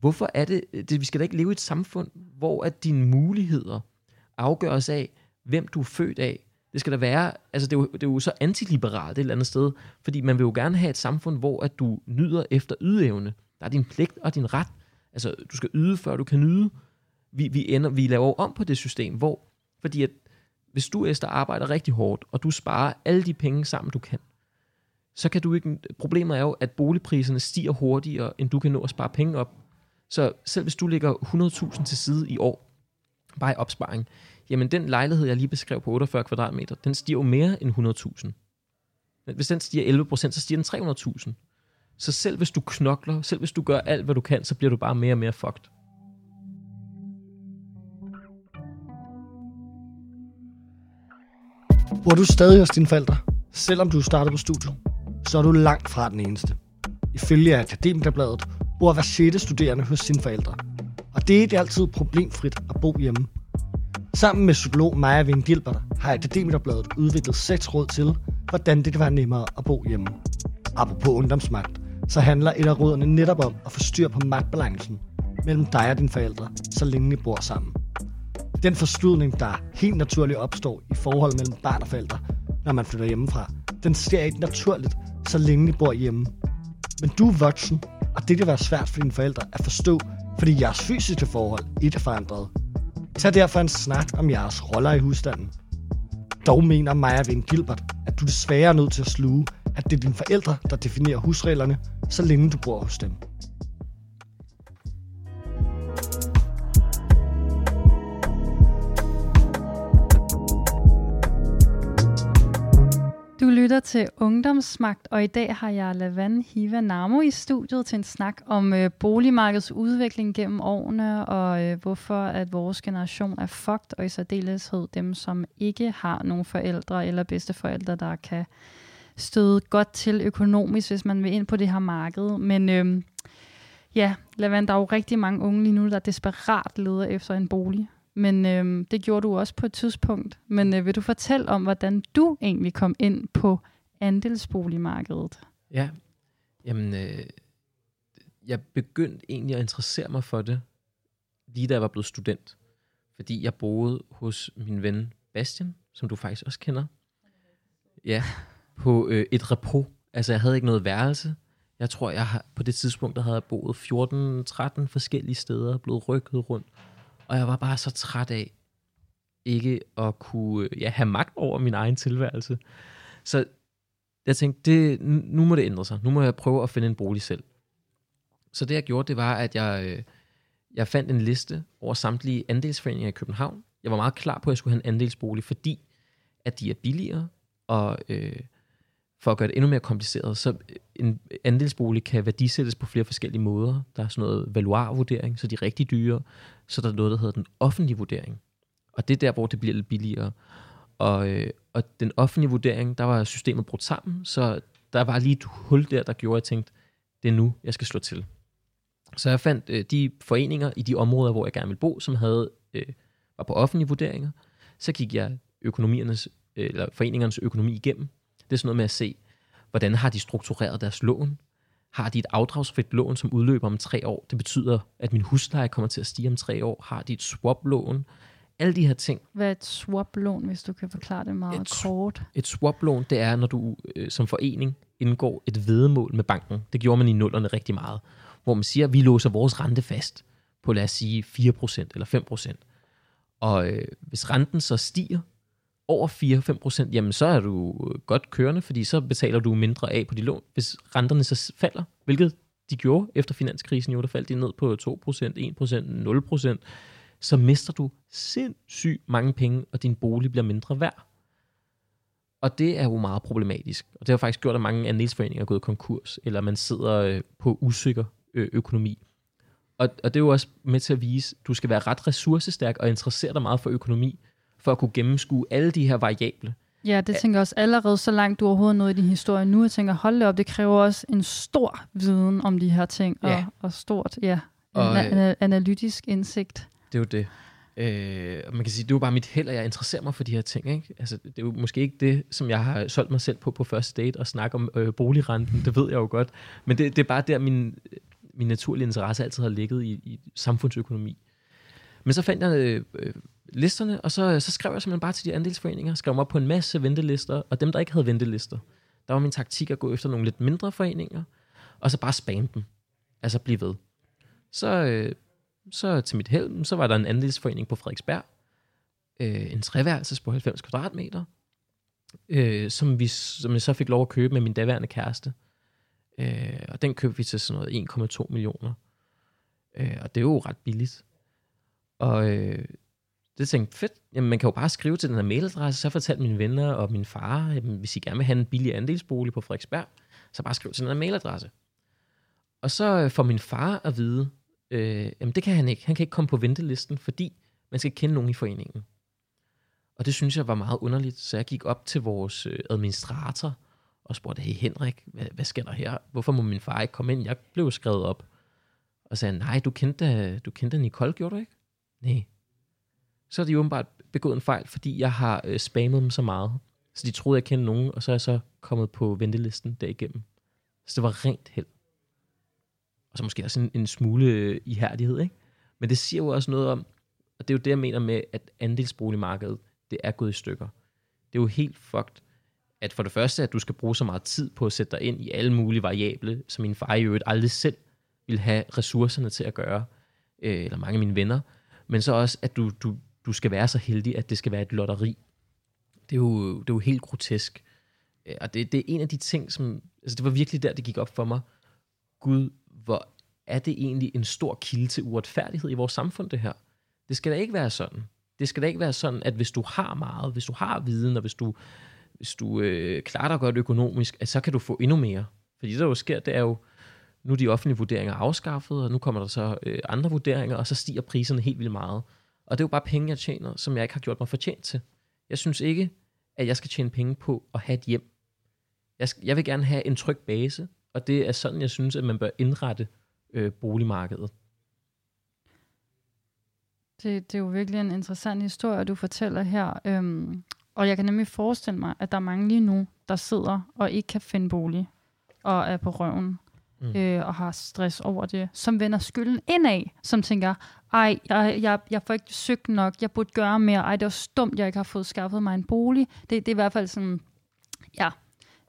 Hvorfor er det, det, vi skal da ikke leve i et samfund, hvor at dine muligheder afgøres af, hvem du er født af. Det skal da være, altså det er, jo, det er jo så antiliberalt et eller andet sted, fordi man vil jo gerne have et samfund, hvor at du nyder efter ydeevne. Der er din pligt og din ret. Altså, du skal yde, før du kan nyde. Vi, vi, ender, vi laver om på det system, hvor, fordi at hvis du, Esther, arbejder rigtig hårdt, og du sparer alle de penge sammen, du kan, så kan du ikke... Problemet er jo, at boligpriserne stiger hurtigere, end du kan nå at spare penge op. Så selv hvis du lægger 100.000 til side i år, bare i opsparing, jamen den lejlighed, jeg lige beskrev på 48 kvadratmeter, den stiger jo mere end 100.000. Hvis den stiger 11%, så stiger den 300.000. Så selv hvis du knokler, selv hvis du gør alt, hvad du kan, så bliver du bare mere og mere fucked. Bor du stadig hos dine forældre, selvom du er startet på studiet, så er du langt fra den eneste. Ifølge Akademikerbladet bor hver 6. studerende hos sine forældre. Og det er ikke altid problemfrit at bo hjemme. Sammen med psykolog Maja Vind Gilbert har Akademikerbladet udviklet seks råd til, hvordan det kan være nemmere at bo hjemme. Apropos ungdomsmagt, så handler et af rådene netop om at få styr på magtbalancen mellem dig og dine forældre, så længe I bor sammen. Den forstudning, der helt naturligt opstår i forhold mellem barn og forældre, når man flytter hjemmefra, den sker ikke naturligt, så længe I bor hjemme. Men du er voksen, og det kan være svært for dine forældre at forstå, fordi jeres fysiske forhold ikke er forandret. Tag derfor en snak om jeres roller i husstanden. Dog mener Maja Vind Gilbert, at du desværre er nødt til at sluge, at det er dine forældre, der definerer husreglerne, så længe du bor hos dem. Du lytter til Ungdomsmagt, og i dag har jeg Lavan Hiva Namo i studiet til en snak om øh, boligmarkedets udvikling gennem årene, og øh, hvorfor at vores generation er fucked, og i særdeleshed dem, som ikke har nogen forældre eller bedsteforældre, der kan støde godt til økonomisk, hvis man vil ind på det her marked. Men øhm, ja, Lavand, der er jo rigtig mange unge lige nu, der desperat leder efter en bolig. Men øhm, det gjorde du også på et tidspunkt. Men øh, vil du fortælle om, hvordan du egentlig kom ind på andelsboligmarkedet? Ja, jamen, øh, jeg begyndte egentlig at interessere mig for det, lige da jeg var blevet student. Fordi jeg boede hos min ven Bastian, som du faktisk også kender. Ja, på øh, et repos. Altså, jeg havde ikke noget værelse. Jeg tror, jeg har, på det tidspunkt, der havde jeg boet 14-13 forskellige steder, blevet rykket rundt. Og jeg var bare så træt af ikke at kunne øh, ja, have magt over min egen tilværelse. Så jeg tænkte, det, nu må det ændre sig. Nu må jeg prøve at finde en bolig selv. Så det jeg gjorde, det var, at jeg, øh, jeg fandt en liste over samtlige andelsforeninger i København. Jeg var meget klar på, at jeg skulle have en andelsbolig, fordi at de er billigere, og øh, for at gøre det endnu mere kompliceret, så en andelsbolig kan værdisættes på flere forskellige måder. Der er sådan noget valuarvurdering, så de er rigtig dyre. Så der er noget, der hedder den offentlige vurdering. Og det er der, hvor det bliver lidt billigere. Og, øh, og den offentlige vurdering, der var systemet brudt sammen, så der var lige et hul der, der gjorde, at jeg tænkte, det er nu, jeg skal slå til. Så jeg fandt øh, de foreninger i de områder, hvor jeg gerne ville bo, som havde, øh, var på offentlige vurderinger. Så gik jeg økonomiernes, øh, eller foreningernes økonomi igennem, det er sådan noget med at se, hvordan har de struktureret deres lån? Har de et afdragsfrit lån, som udløber om tre år? Det betyder, at min husleje kommer til at stige om tre år. Har de et swap-lån? Alle de her ting. Hvad er et swap-lån, hvis du kan forklare det meget et, kort? Et swap-lån, det er, når du øh, som forening indgår et vedmål med banken. Det gjorde man i nullerne rigtig meget. Hvor man siger, at vi låser vores rente fast på, lad os sige, 4% eller 5%. Og øh, hvis renten så stiger, over 4-5%, jamen så er du øh, godt kørende, fordi så betaler du mindre af på de lån. Hvis renterne så falder, hvilket de gjorde efter finanskrisen, jo, der faldt de ned på 2%, 1%, 0%, så mister du sindssygt mange penge, og din bolig bliver mindre værd. Og det er jo meget problematisk. Og det har faktisk gjort, at mange andelsforeninger er gået konkurs, eller man sidder øh, på usikker økonomi. Og, og det er jo også med til at vise, at du skal være ret ressourcestærk og interessere dig meget for økonomi, for at kunne gennemskue alle de her variable. Ja, det tænker jeg også allerede så langt du overhovedet nået i din historie nu. Jeg tænker, hold op, det kræver også en stor viden om de her ting, og, ja. og stort, ja, og, en, en, analytisk indsigt. Det er jo det. Øh, man kan sige, det er jo bare mit held, at jeg interesserer mig for de her ting. Ikke? Altså, det er jo måske ikke det, som jeg har solgt mig selv på på første date, og snakke om øh, boligrenten, det ved jeg jo godt. Men det, det er bare der, min, min naturlige interesse altid har ligget i, i samfundsøkonomi. Men så fandt jeg øh, listerne, og så, så skrev jeg simpelthen bare til de andelsforeninger, skrev mig op på en masse ventelister, og dem, der ikke havde ventelister, der var min taktik at gå efter nogle lidt mindre foreninger, og så bare spamme dem. Altså blive ved. Så, øh, så til mit held, så var der en andelsforening på Frederiksberg, øh, en treværelses på 90 kvadratmeter, øh, som, vi, som jeg så fik lov at købe med min daværende kæreste. Øh, og den købte vi til sådan noget 1,2 millioner. Øh, og det er jo ret billigt. Og øh, det tænkte fedt, jamen man kan jo bare skrive til den her mailadresse, så fortalte mine venner og min far, jamen, hvis I gerne vil have en billig andelsbolig på Frederiksberg, så bare skriv til den her mailadresse. Og så øh, får min far at vide, øh, jamen det kan han ikke, han kan ikke komme på ventelisten, fordi man skal kende nogen i foreningen. Og det synes jeg var meget underligt, så jeg gik op til vores øh, administrator og spurgte, hey Henrik, hvad, hvad sker der her? Hvorfor må min far ikke komme ind? Jeg blev skrevet op. Og sagde, nej, du kendte, øh, du kendte Nicole, gjorde du ikke? Nej, så har de åbenbart begået en fejl, fordi jeg har øh, spammet dem så meget. Så de troede, jeg kendte nogen, og så er jeg så kommet på ventelisten derigennem. Så det var rent held. og så måske også en, en smule øh, ihærdighed, ikke? Men det siger jo også noget om, og det er jo det, jeg mener med, at andelsboligmarkedet, det er gået i stykker. Det er jo helt fucked, at for det første, at du skal bruge så meget tid på at sætte dig ind i alle mulige variable, som min far i øvrigt aldrig selv vil have ressourcerne til at gøre, øh, eller mange af mine venner, men så også, at du, du, du skal være så heldig, at det skal være et lotteri. Det er jo, det er jo helt grotesk. Øh, og det, det er en af de ting, som... Altså det var virkelig der, det gik op for mig. Gud, hvor er det egentlig en stor kilde til uretfærdighed i vores samfund, det her? Det skal da ikke være sådan. Det skal da ikke være sådan, at hvis du har meget, hvis du har viden, og hvis du, hvis du øh, klarer dig godt økonomisk, at så kan du få endnu mere. Fordi det, der jo sker, det er jo, nu er de offentlige vurderinger afskaffet, og nu kommer der så øh, andre vurderinger, og så stiger priserne helt vildt meget. Og det er jo bare penge, jeg tjener, som jeg ikke har gjort mig fortjent til. Jeg synes ikke, at jeg skal tjene penge på at have et hjem. Jeg, skal, jeg vil gerne have en tryg base, og det er sådan, jeg synes, at man bør indrette øh, boligmarkedet. Det, det er jo virkelig en interessant historie, du fortæller her. Øhm, og jeg kan nemlig forestille mig, at der er mange lige nu, der sidder og ikke kan finde bolig, og er på røven, mm. øh, og har stress over det, som vender skylden indad, som tænker, ej, jeg, jeg, jeg får ikke søgt nok, jeg burde gøre mere, ej, det er stumt, jeg ikke har fået skaffet mig en bolig. Det, det er i hvert fald sådan, ja,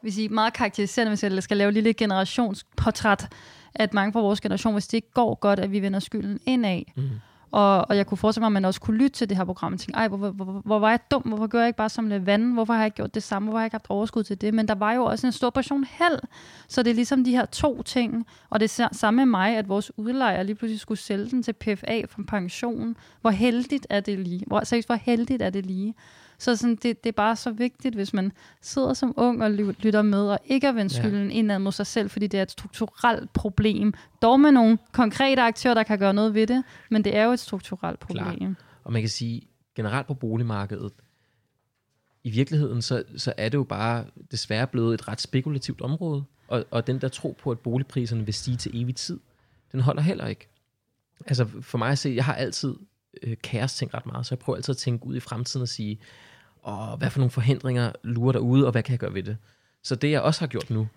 vil sige, meget karakteriserende, hvis jeg skal lave et lille generationsportræt, at mange fra vores generation, hvis det ikke går godt, at vi vender skylden indad. Mm. Og, og jeg kunne forestille mig, at man også kunne lytte til det her program og tænke, ej, hvor, hvor, hvor, hvor var jeg dum? Hvorfor gjorde jeg ikke bare som vand? Hvorfor har jeg ikke gjort det samme? Hvorfor har jeg ikke haft overskud til det? Men der var jo også en stor portion held. Så det er ligesom de her to ting. Og det er samme med mig, at vores udlejer lige pludselig skulle sælge den til PFA fra pension. Hvor heldigt er det lige? Hvor, seriøst, hvor heldigt er det lige? Så sådan, det, det er bare så vigtigt, hvis man sidder som ung og lytter med, og ikke at vende skylden ja. indad mod sig selv, fordi det er et strukturelt problem. Dog med nogle konkrete aktører, der kan gøre noget ved det, men det er jo et strukturelt problem. Klar. Og man kan sige, generelt på boligmarkedet, i virkeligheden, så, så er det jo bare desværre blevet et ret spekulativt område. Og, og den der tro på, at boligpriserne vil stige til evig tid, den holder heller ikke. Altså for mig at se, jeg har altid øh, kaos tænkt ret meget, så jeg prøver altid at tænke ud i fremtiden og sige, og hvad for nogle forhindringer lurer derude, og hvad kan jeg gøre ved det? Så det jeg også har gjort nu,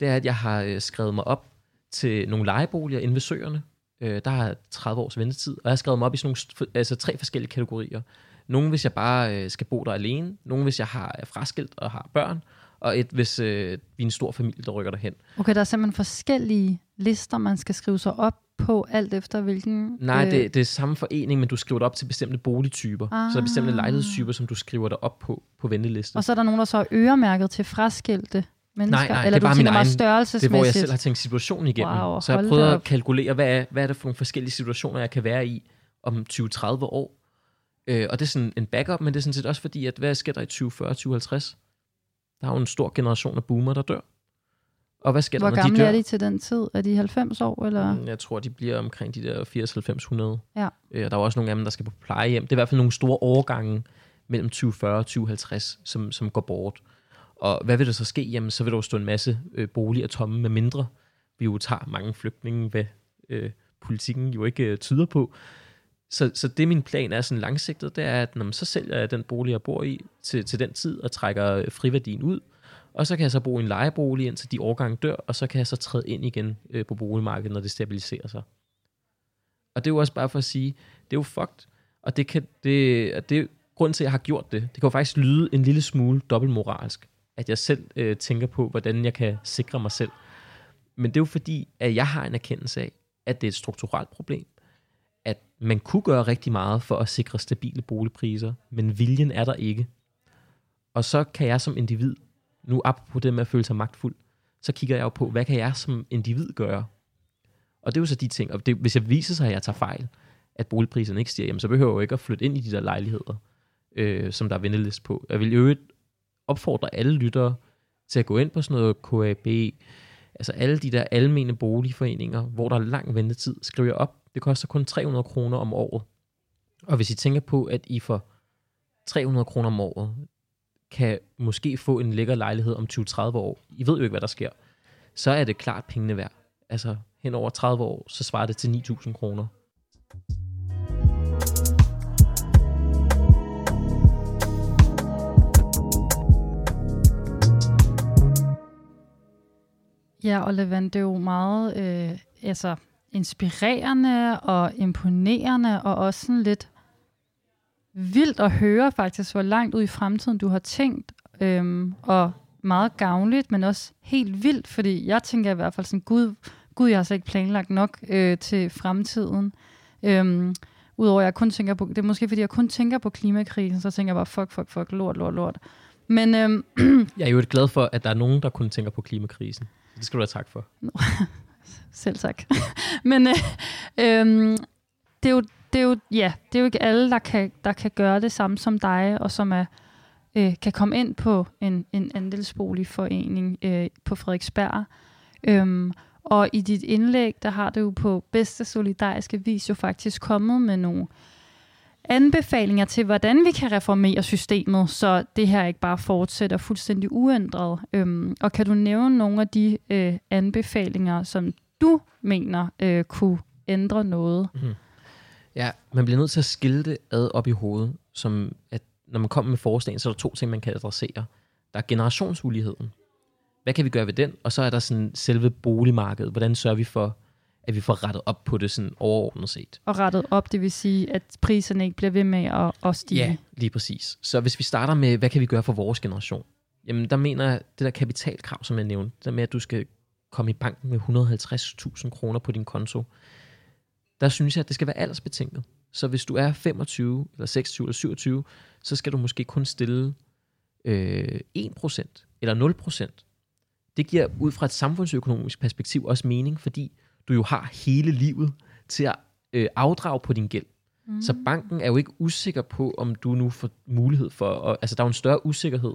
det er, at jeg har øh, skrevet mig op til nogle lejeboliger inde ved søerne. Øh, der har 30 års ventetid, og jeg har skrevet mig op i sådan nogle, altså tre forskellige kategorier. Nogle, hvis jeg bare øh, skal bo der alene. Nogle, hvis jeg har er fraskilt og har børn. Og et, hvis øh, vi er en stor familie, der rykker derhen. Okay, der er simpelthen forskellige lister, man skal skrive sig op på, alt efter hvilken... Nej, øh... det, det er samme forening, men du skriver det op til bestemte boligtyper. Ah. Så der er bestemte ah. lejlighedstyper, som du skriver dig op på, på ventelisten. Og så er der nogen, der så er øremærket til fraskilte mennesker? Nej, nej, eller det er bare min egen, det er hvor jeg selv har tænkt situationen igennem. Wow, så jeg har prøvet at kalkulere, hvad er, hvad er det for nogle forskellige situationer, jeg kan være i om 20-30 år. Øh, og det er sådan en backup, men det er sådan set også fordi, at hvad sker der i 2040, 2050? Der er jo en stor generation af boomer, der dør. Og hvad sker Hvor der, når gamle de dør? er de til den tid? Er de 90 år? Eller? Mm, jeg tror, de bliver omkring de der 80-90-100. Ja. Øh, og der er også nogle af dem, der skal på plejehjem. Det er i hvert fald nogle store overgange mellem 2040 og 2050, som, som går bort. Og hvad vil der så ske? Jamen, så vil der jo stå en masse øh, boliger tomme, med mindre vi jo tager mange flygtninge, hvad øh, politikken jo ikke øh, tyder på. Så, så det min plan er sådan langsigtet, det er, at når man så sælger jeg den bolig, jeg bor i, til, til den tid, og trækker friværdien ud, og så kan jeg så bo i en lejebolig, indtil de årgange dør, og så kan jeg så træde ind igen øh, på boligmarkedet, når det stabiliserer sig. Og det er jo også bare for at sige, det er jo fucked. Og det kan, det, det er til, at jeg har gjort det. Det kan jo faktisk lyde en lille smule dobbeltmoralsk, at jeg selv øh, tænker på, hvordan jeg kan sikre mig selv. Men det er jo fordi, at jeg har en erkendelse af, at det er et strukturelt problem. At man kunne gøre rigtig meget for at sikre stabile boligpriser, men viljen er der ikke. Og så kan jeg som individ nu på det med at føle sig magtfuld, så kigger jeg jo på, hvad kan jeg som individ gøre? Og det er jo så de ting, og det, hvis jeg viser sig, at jeg tager fejl, at boligpriserne ikke stiger, jamen, så behøver jeg ikke at flytte ind i de der lejligheder, øh, som der er ventelist på. Jeg vil jo opfordre alle lyttere til at gå ind på sådan noget KAB, altså alle de der almene boligforeninger, hvor der er lang ventetid, skriver jeg op. Det koster kun 300 kroner om året. Og hvis I tænker på, at I får 300 kroner om året, kan måske få en lækker lejlighed om 20-30 år, I ved jo ikke, hvad der sker, så er det klart pengene værd. Altså hen over 30 år, så svarer det til 9.000 kroner. Ja, og Levant, det er jo meget, øh, altså, inspirerende og imponerende, og også sådan lidt vildt at høre faktisk, hvor langt ud i fremtiden du har tænkt, øhm, og meget gavnligt, men også helt vildt, fordi jeg tænker i hvert fald sådan, gud, gud jeg har slet ikke planlagt nok øh, til fremtiden. Øhm, Udover at jeg kun tænker på, det er måske fordi jeg kun tænker på klimakrisen, så tænker jeg bare, fuck, fuck, fuck, lort, lort, lort. Men øhm, Jeg er jo glad for, at der er nogen, der kun tænker på klimakrisen. Det skal du have tak for. Selv tak. Men øh, øh, det, er jo, det, er jo, ja, det er jo ikke alle, der kan, der kan gøre det samme som dig, og som er, øh, kan komme ind på en, en andelsboligforening øh, på Frederiksberg. Øhm, og i dit indlæg, der har du jo på bedste solidariske vis jo faktisk kommet med nogle anbefalinger til, hvordan vi kan reformere systemet, så det her ikke bare fortsætter fuldstændig uændret. Øhm, og kan du nævne nogle af de øh, anbefalinger, som du mener øh, kunne ændre noget? Mm. Ja, man bliver nødt til at skille det ad op i hovedet, som at når man kommer med forslag, så er der to ting, man kan adressere. Der er generationsuligheden. Hvad kan vi gøre ved den? Og så er der sådan selve boligmarkedet. Hvordan sørger vi for, at vi får rettet op på det sådan overordnet set? Og rettet op, det vil sige, at priserne ikke bliver ved med at, at stige. Ja, lige præcis. Så hvis vi starter med, hvad kan vi gøre for vores generation? Jamen, der mener jeg, det der kapitalkrav, som jeg nævnte, det der med, at du skal komme i banken med 150.000 kroner på din konto, der synes jeg, at det skal være aldersbetinget. Så hvis du er 25, eller 26, eller 27, så skal du måske kun stille øh, 1% eller 0%. Det giver ud fra et samfundsøkonomisk perspektiv også mening, fordi du jo har hele livet til at øh, afdrage på din gæld. Mm. Så banken er jo ikke usikker på, om du nu får mulighed for... Og, altså, der er jo en større usikkerhed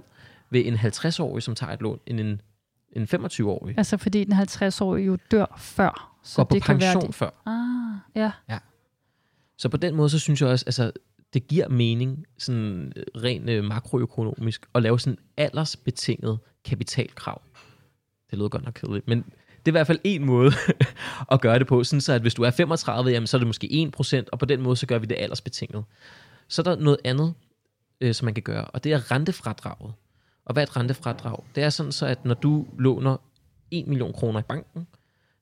ved en 50-årig, som tager et lån, end en, en 25-årig. Altså fordi den 50-årige jo dør før. Så Går på det pension kan være det. før. Ah, ja. ja. Så på den måde, så synes jeg også, altså, det giver mening, sådan rent øh, makroøkonomisk, at lave sådan aldersbetinget kapitalkrav. Det lyder godt nok kedeligt, men det er i hvert fald en måde at gøre det på, sådan så at hvis du er 35, jamen, så er det måske 1%, og på den måde, så gør vi det aldersbetinget. Så er der noget andet, øh, som man kan gøre, og det er rentefradraget. Og hvad er et rentefradrag? Det er sådan så, at når du låner 1 million kroner i banken,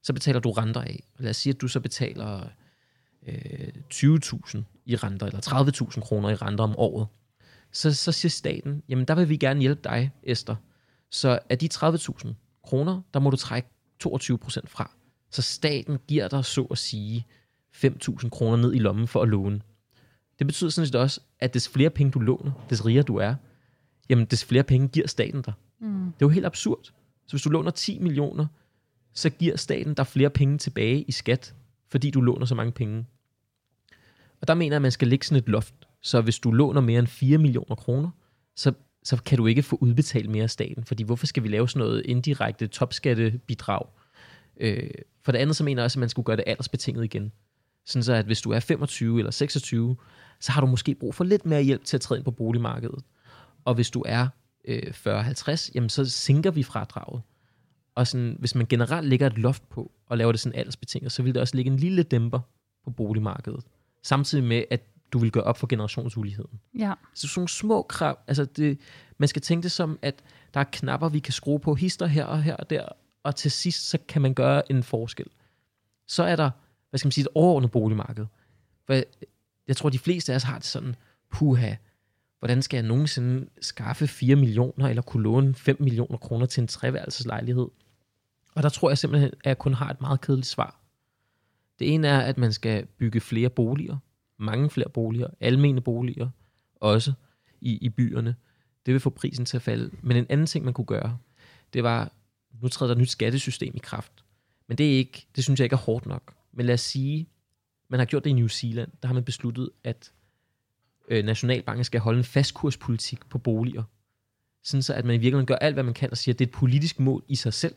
så betaler du renter af. Lad os sige, at du så betaler øh, 20.000 i renter, eller 30.000 kroner i renter om året. Så, så siger staten, jamen der vil vi gerne hjælpe dig, Esther. Så af de 30.000 kroner, der må du trække 22 procent fra. Så staten giver dig så at sige 5.000 kroner ned i lommen for at låne. Det betyder sådan set også, at des flere penge du låner, des rigere du er, jamen des flere penge giver staten dig. Mm. Det er jo helt absurd. Så hvis du låner 10 millioner, så giver staten dig flere penge tilbage i skat, fordi du låner så mange penge. Og der mener jeg, at man skal lægge sådan et loft. Så hvis du låner mere end 4 millioner kroner, så så kan du ikke få udbetalt mere af staten. Fordi hvorfor skal vi lave sådan noget indirekte topskattebidrag? Øh, for det andet så mener jeg også, at man skulle gøre det aldersbetinget igen. Sådan så, at hvis du er 25 eller 26, så har du måske brug for lidt mere hjælp til at træde ind på boligmarkedet. Og hvis du er øh, 40-50, jamen så sænker vi fradraget. Og sådan, hvis man generelt lægger et loft på, og laver det sådan aldersbetinget, så vil det også ligge en lille dæmper på boligmarkedet. Samtidig med, at du vil gøre op for generationsuligheden. Ja. Så sådan nogle små krav, altså det, man skal tænke det som, at der er knapper, vi kan skrue på, hister her og her og der, og til sidst, så kan man gøre en forskel. Så er der, hvad skal man sige, et overordnet boligmarked. For jeg tror, de fleste af os har det sådan, puha, hvordan skal jeg nogensinde skaffe 4 millioner, eller kunne låne 5 millioner kroner til en treværelseslejlighed? Og der tror jeg simpelthen, at jeg kun har et meget kedeligt svar. Det ene er, at man skal bygge flere boliger, mange flere boliger, almene boliger også i, i byerne. Det vil få prisen til at falde. Men en anden ting, man kunne gøre, det var, nu træder der et nyt skattesystem i kraft. Men det er ikke, det synes jeg ikke er hårdt nok. Men lad os sige, man har gjort det i New Zealand, der har man besluttet, at øh, Nationalbanken skal holde en fastkurspolitik på boliger. Sådan så, at man i virkeligheden gør alt, hvad man kan, og siger, at det er et politisk mål i sig selv,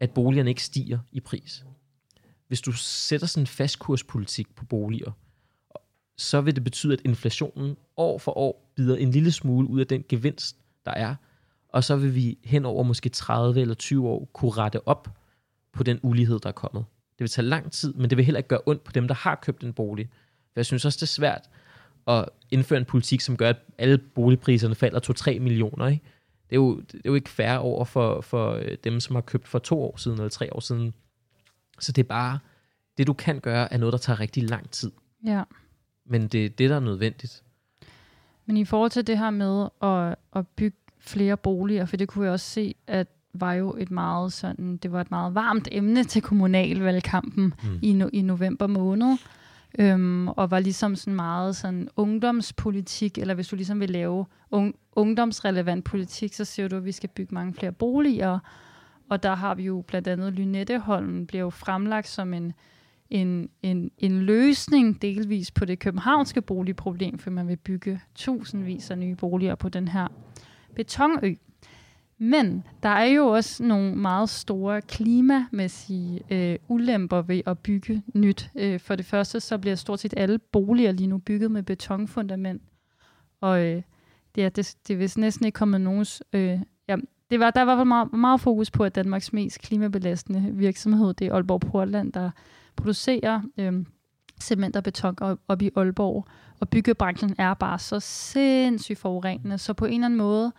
at boligerne ikke stiger i pris. Hvis du sætter sådan en fastkurspolitik på boliger, så vil det betyde, at inflationen år for år bider en lille smule ud af den gevinst, der er. Og så vil vi hen over måske 30 eller 20 år kunne rette op på den ulighed, der er kommet. Det vil tage lang tid, men det vil heller ikke gøre ondt på dem, der har købt en bolig. For jeg synes også, det er svært at indføre en politik, som gør, at alle boligpriserne falder 2-3 millioner. Ikke? Det, er jo, det er jo ikke fair over for, for øh, dem, som har købt for to år siden eller tre år siden. Så det er bare Det du kan gøre, er noget, der tager rigtig lang tid. Ja. Men det er det, der er nødvendigt. Men i forhold til det her med at, at bygge flere boliger, for det kunne jeg også se, at var jo et meget sådan, det var et meget varmt emne til kommunalvalgkampen mm. i, no, i november måned. Øhm, og var ligesom sådan meget sådan ungdomspolitik, eller hvis du ligesom vil lave un, ungdomsrelevant politik, så siger du, at vi skal bygge mange flere boliger. Og der har vi jo blandt andet Lynetteholm, bliver jo fremlagt som en, en, en, en løsning delvis på det københavnske boligproblem, for man vil bygge tusindvis af nye boliger på den her betonø. Men der er jo også nogle meget store klimamæssige øh, ulemper ved at bygge nyt. Øh, for det første, så bliver stort set alle boliger lige nu bygget med betonfundament. Og øh, det, er, det, det er vist næsten ikke kommet nogens... Øh, ja, det var, der var meget, meget fokus på, at Danmarks mest klimabelastende virksomhed, det er Aalborg Portland, der producerer øh, cement og beton op, op i Aalborg. Og byggebranchen er bare så sindssygt forurenende, så på en eller anden måde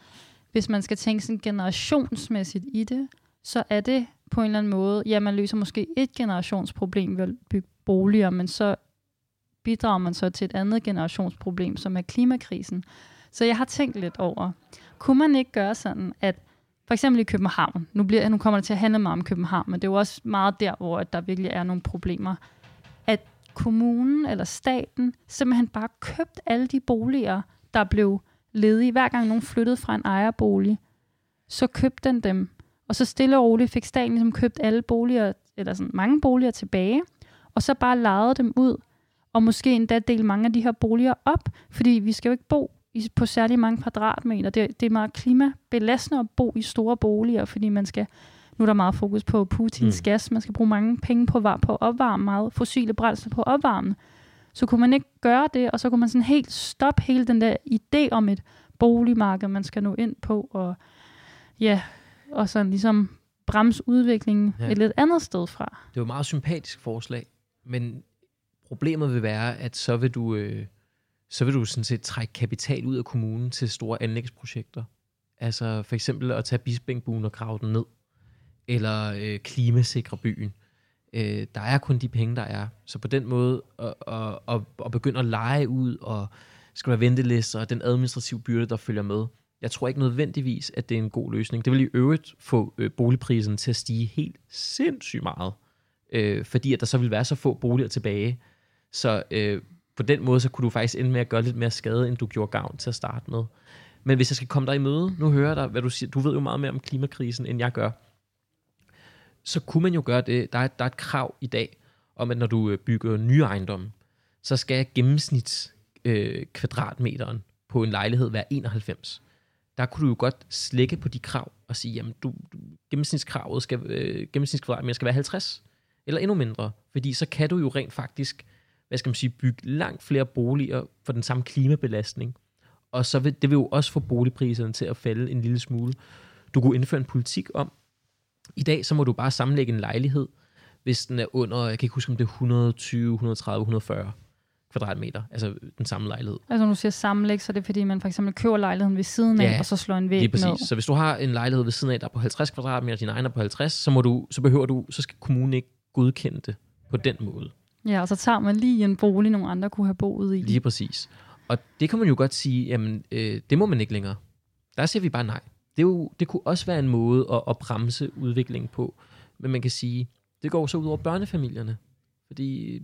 hvis man skal tænke sådan generationsmæssigt i det, så er det på en eller anden måde, ja, man løser måske et generationsproblem ved at bygge boliger, men så bidrager man så til et andet generationsproblem, som er klimakrisen. Så jeg har tænkt lidt over, kunne man ikke gøre sådan, at for eksempel i København, nu, bliver, nu kommer det til at handle meget om København, men det er jo også meget der, hvor der virkelig er nogle problemer, at kommunen eller staten simpelthen bare købt alle de boliger, der blev ledige. Hver gang nogen flyttede fra en ejerbolig, så købte den dem. Og så stille og roligt fik staten ligesom købt alle boliger, eller sådan mange boliger tilbage, og så bare lejede dem ud, og måske endda dele mange af de her boliger op, fordi vi skal jo ikke bo i, på særlig mange kvadratmeter. Det, det er meget klimabelastende at bo i store boliger, fordi man skal, nu er der meget fokus på Putins mm. gas, man skal bruge mange penge på, på at opvarme meget fossile brændsler på at opvarme. Så kunne man ikke gøre det, og så kunne man sådan helt stoppe hele den der idé om et boligmarked, man skal nå ind på, og ja, og sådan ligesom bremse udviklingen ja. et lidt andet sted fra. Det er jo et meget sympatisk forslag, men problemet vil være, at så vil du, øh, så vil du sådan set trække kapital ud af kommunen til store anlægsprojekter. Altså for eksempel at tage Bispingbuen og grave den ned, eller øh, klimasikre byen. Øh, der er kun de penge, der er. Så på den måde at, at, at, at begynde at lege ud, og skal være ventelister, og den administrative byrde, der følger med. Jeg tror ikke nødvendigvis, at det er en god løsning. Det vil i øvrigt få øh, boligprisen til at stige helt sindssygt meget, øh, fordi at der så vil være så få boliger tilbage. Så øh, på den måde, så kunne du faktisk ende med at gøre lidt mere skade, end du gjorde gavn til at starte med. Men hvis jeg skal komme dig i møde, nu hører jeg dig, hvad du siger. Du ved jo meget mere om klimakrisen, end jeg gør så kunne man jo gøre det. Der er, der er et krav i dag om, at når du øh, bygger nye ejendomme, så skal gennemsnits øh, kvadratmeteren på en lejlighed være 91. Der kunne du jo godt slække på de krav og sige, jamen du, du gennemsnitskravet skal, øh, gennemsnitskvadratmeter skal være 50, eller endnu mindre, fordi så kan du jo rent faktisk, hvad skal man sige, bygge langt flere boliger for den samme klimabelastning, og så vil det vil jo også få boligpriserne til at falde en lille smule. Du kunne indføre en politik om, i dag så må du bare sammenlægge en lejlighed, hvis den er under, jeg kan ikke huske om det er 120, 130, 140 kvadratmeter, altså den samme lejlighed. Altså når du siger sammenlæg, så er det fordi, man for eksempel køber lejligheden ved siden af, ja, og så slår en væg lige præcis. ned. Så hvis du har en lejlighed ved siden af, der er på 50 kvadratmeter, din egen er på 50, så, må du, så behøver du, så skal kommunen ikke godkende det på den måde. Ja, og så tager man lige en bolig, nogle andre kunne have boet i. Lige præcis. Og det kan man jo godt sige, jamen, øh, det må man ikke længere. Der siger vi bare nej det, er jo, det kunne også være en måde at, at bremse udviklingen på. Men man kan sige, det går så ud over børnefamilierne. Fordi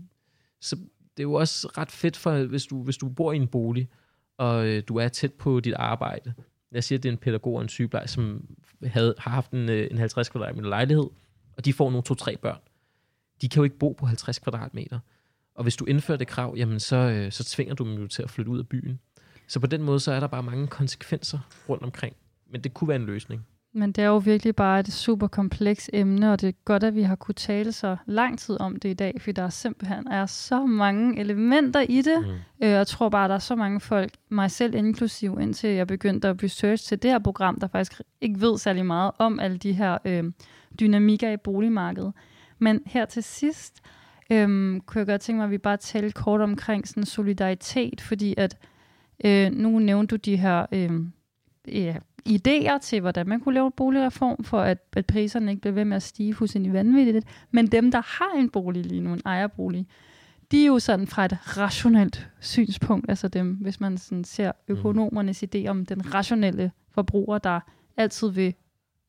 så det er jo også ret fedt, for, hvis, du, hvis du bor i en bolig, og øh, du er tæt på dit arbejde. Jeg siger, at det er en pædagog og en sygeplejer, som havde, har haft en, øh, en 50 kvadratmeter lejlighed, og de får nogle to-tre børn. De kan jo ikke bo på 50 kvadratmeter. Og hvis du indfører det krav, jamen så, øh, så tvinger du dem jo til at flytte ud af byen. Så på den måde, så er der bare mange konsekvenser rundt omkring men det kunne være en løsning. Men det er jo virkelig bare et super kompleks emne, og det er godt, at vi har kunne tale så lang tid om det i dag, for der er simpelthen er så mange elementer i det. Mm. Øh, jeg tror bare, at der er så mange folk, mig selv inklusiv, indtil jeg begyndte at research til det her program, der faktisk ikke ved særlig meget om alle de her øh, dynamikker i boligmarkedet. Men her til sidst øh, kunne jeg godt tænke mig, at vi bare talte kort omkring sådan solidaritet, fordi at øh, nu nævnte du de her... Øh, ja, idéer til, hvordan man kunne lave en boligreform, for at, at priserne ikke bliver ved med at stige fuldstændig vanvittigt. Men dem, der har en bolig lige nu, en ejerbolig, de er jo sådan fra et rationelt synspunkt, altså dem, hvis man sådan ser økonomernes idé om den rationelle forbruger, der altid vil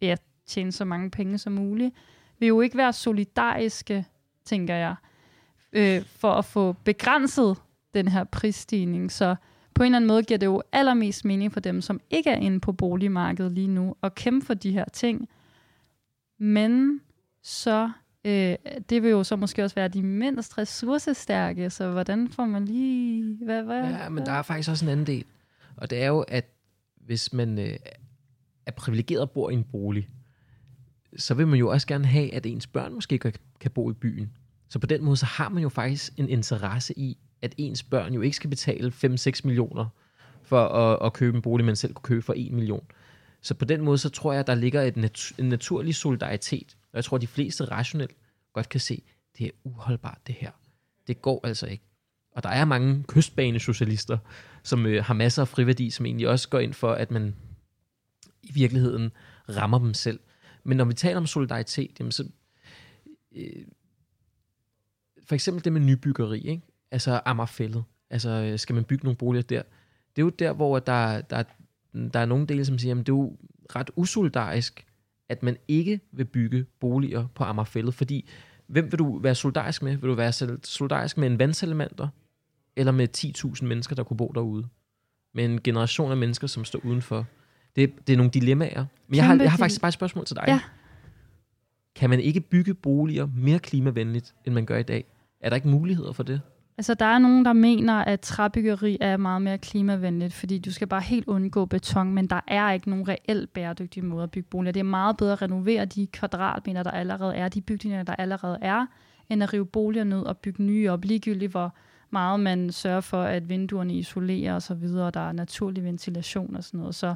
ja, tjene så mange penge som muligt, vil jo ikke være solidariske, tænker jeg, øh, for at få begrænset den her prisstigning. Så på en eller anden måde giver det jo allermest mening for dem, som ikke er inde på boligmarkedet lige nu, at kæmpe for de her ting. Men så, øh, det vil jo så måske også være de mindst ressourcestærke, så hvordan får man lige... Hvad, hvad, Ja, men der er faktisk også en anden del. Og det er jo, at hvis man øh, er privilegeret og bor i en bolig, så vil man jo også gerne have, at ens børn måske kan, kan bo i byen. Så på den måde, så har man jo faktisk en interesse i, at ens børn jo ikke skal betale 5-6 millioner for at, at købe en bolig, man selv kunne købe for 1 million. Så på den måde, så tror jeg, at der ligger et nat- en naturlig solidaritet. Og jeg tror, at de fleste rationelt godt kan se, at det er uholdbart det her. Det går altså ikke. Og der er mange kystbanesocialister, som øh, har masser af friværdi, som egentlig også går ind for, at man i virkeligheden rammer dem selv. Men når vi taler om solidaritet, jamen så, øh, for eksempel det med nybyggeri, ikke? altså Amagerfællet, altså øh, skal man bygge nogle boliger der, det er jo der, hvor der, der, der er nogle dele, som siger, at det er jo ret usolidarisk, at man ikke vil bygge boliger på Amagerfællet, fordi hvem vil du være solidarisk med? Vil du være solidarisk med en vandselementer, eller med 10.000 mennesker, der kunne bo derude? Med en generation af mennesker, som står udenfor. Det, det er nogle dilemmaer. Men jeg har, jeg har faktisk bare et spørgsmål til dig. Ja. Kan man ikke bygge boliger mere klimavenligt, end man gør i dag? Er der ikke muligheder for det? Altså, der er nogen, der mener, at træbyggeri er meget mere klimavenligt, fordi du skal bare helt undgå beton, men der er ikke nogen reelt bæredygtig måde at bygge boliger. Det er meget bedre at renovere de kvadratmeter, der allerede er, de bygninger, der allerede er, end at rive boliger ned og bygge nye op, ligegyldigt hvor meget man sørger for, at vinduerne isolerer og så videre, og der er naturlig ventilation og sådan noget. Så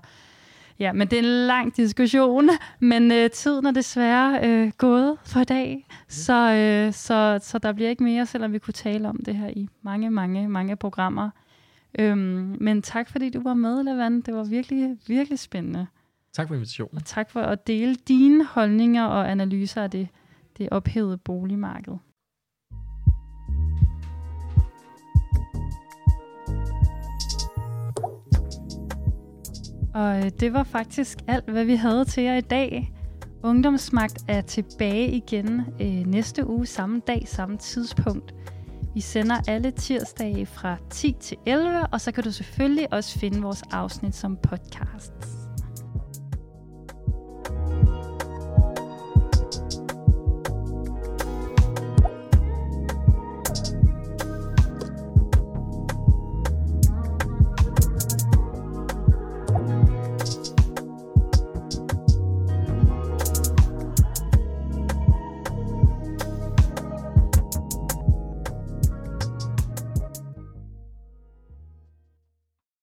ja, men det er en lang diskussion, men øh, tiden er desværre øh, gået for i dag, så, øh, så, så der bliver ikke mere, selvom vi kunne tale om det her i mange, mange, mange programmer. Øhm, men tak fordi du var med, Levan. Det var virkelig, virkelig spændende. Tak for invitationen. Og tak for at dele dine holdninger og analyser af det, det ophedede boligmarked. Og øh, det var faktisk alt, hvad vi havde til jer i dag. Ungdomsmagt er tilbage igen øh, næste uge, samme dag, samme tidspunkt. Vi sender alle tirsdage fra 10 til 11, og så kan du selvfølgelig også finde vores afsnit som podcast. thank you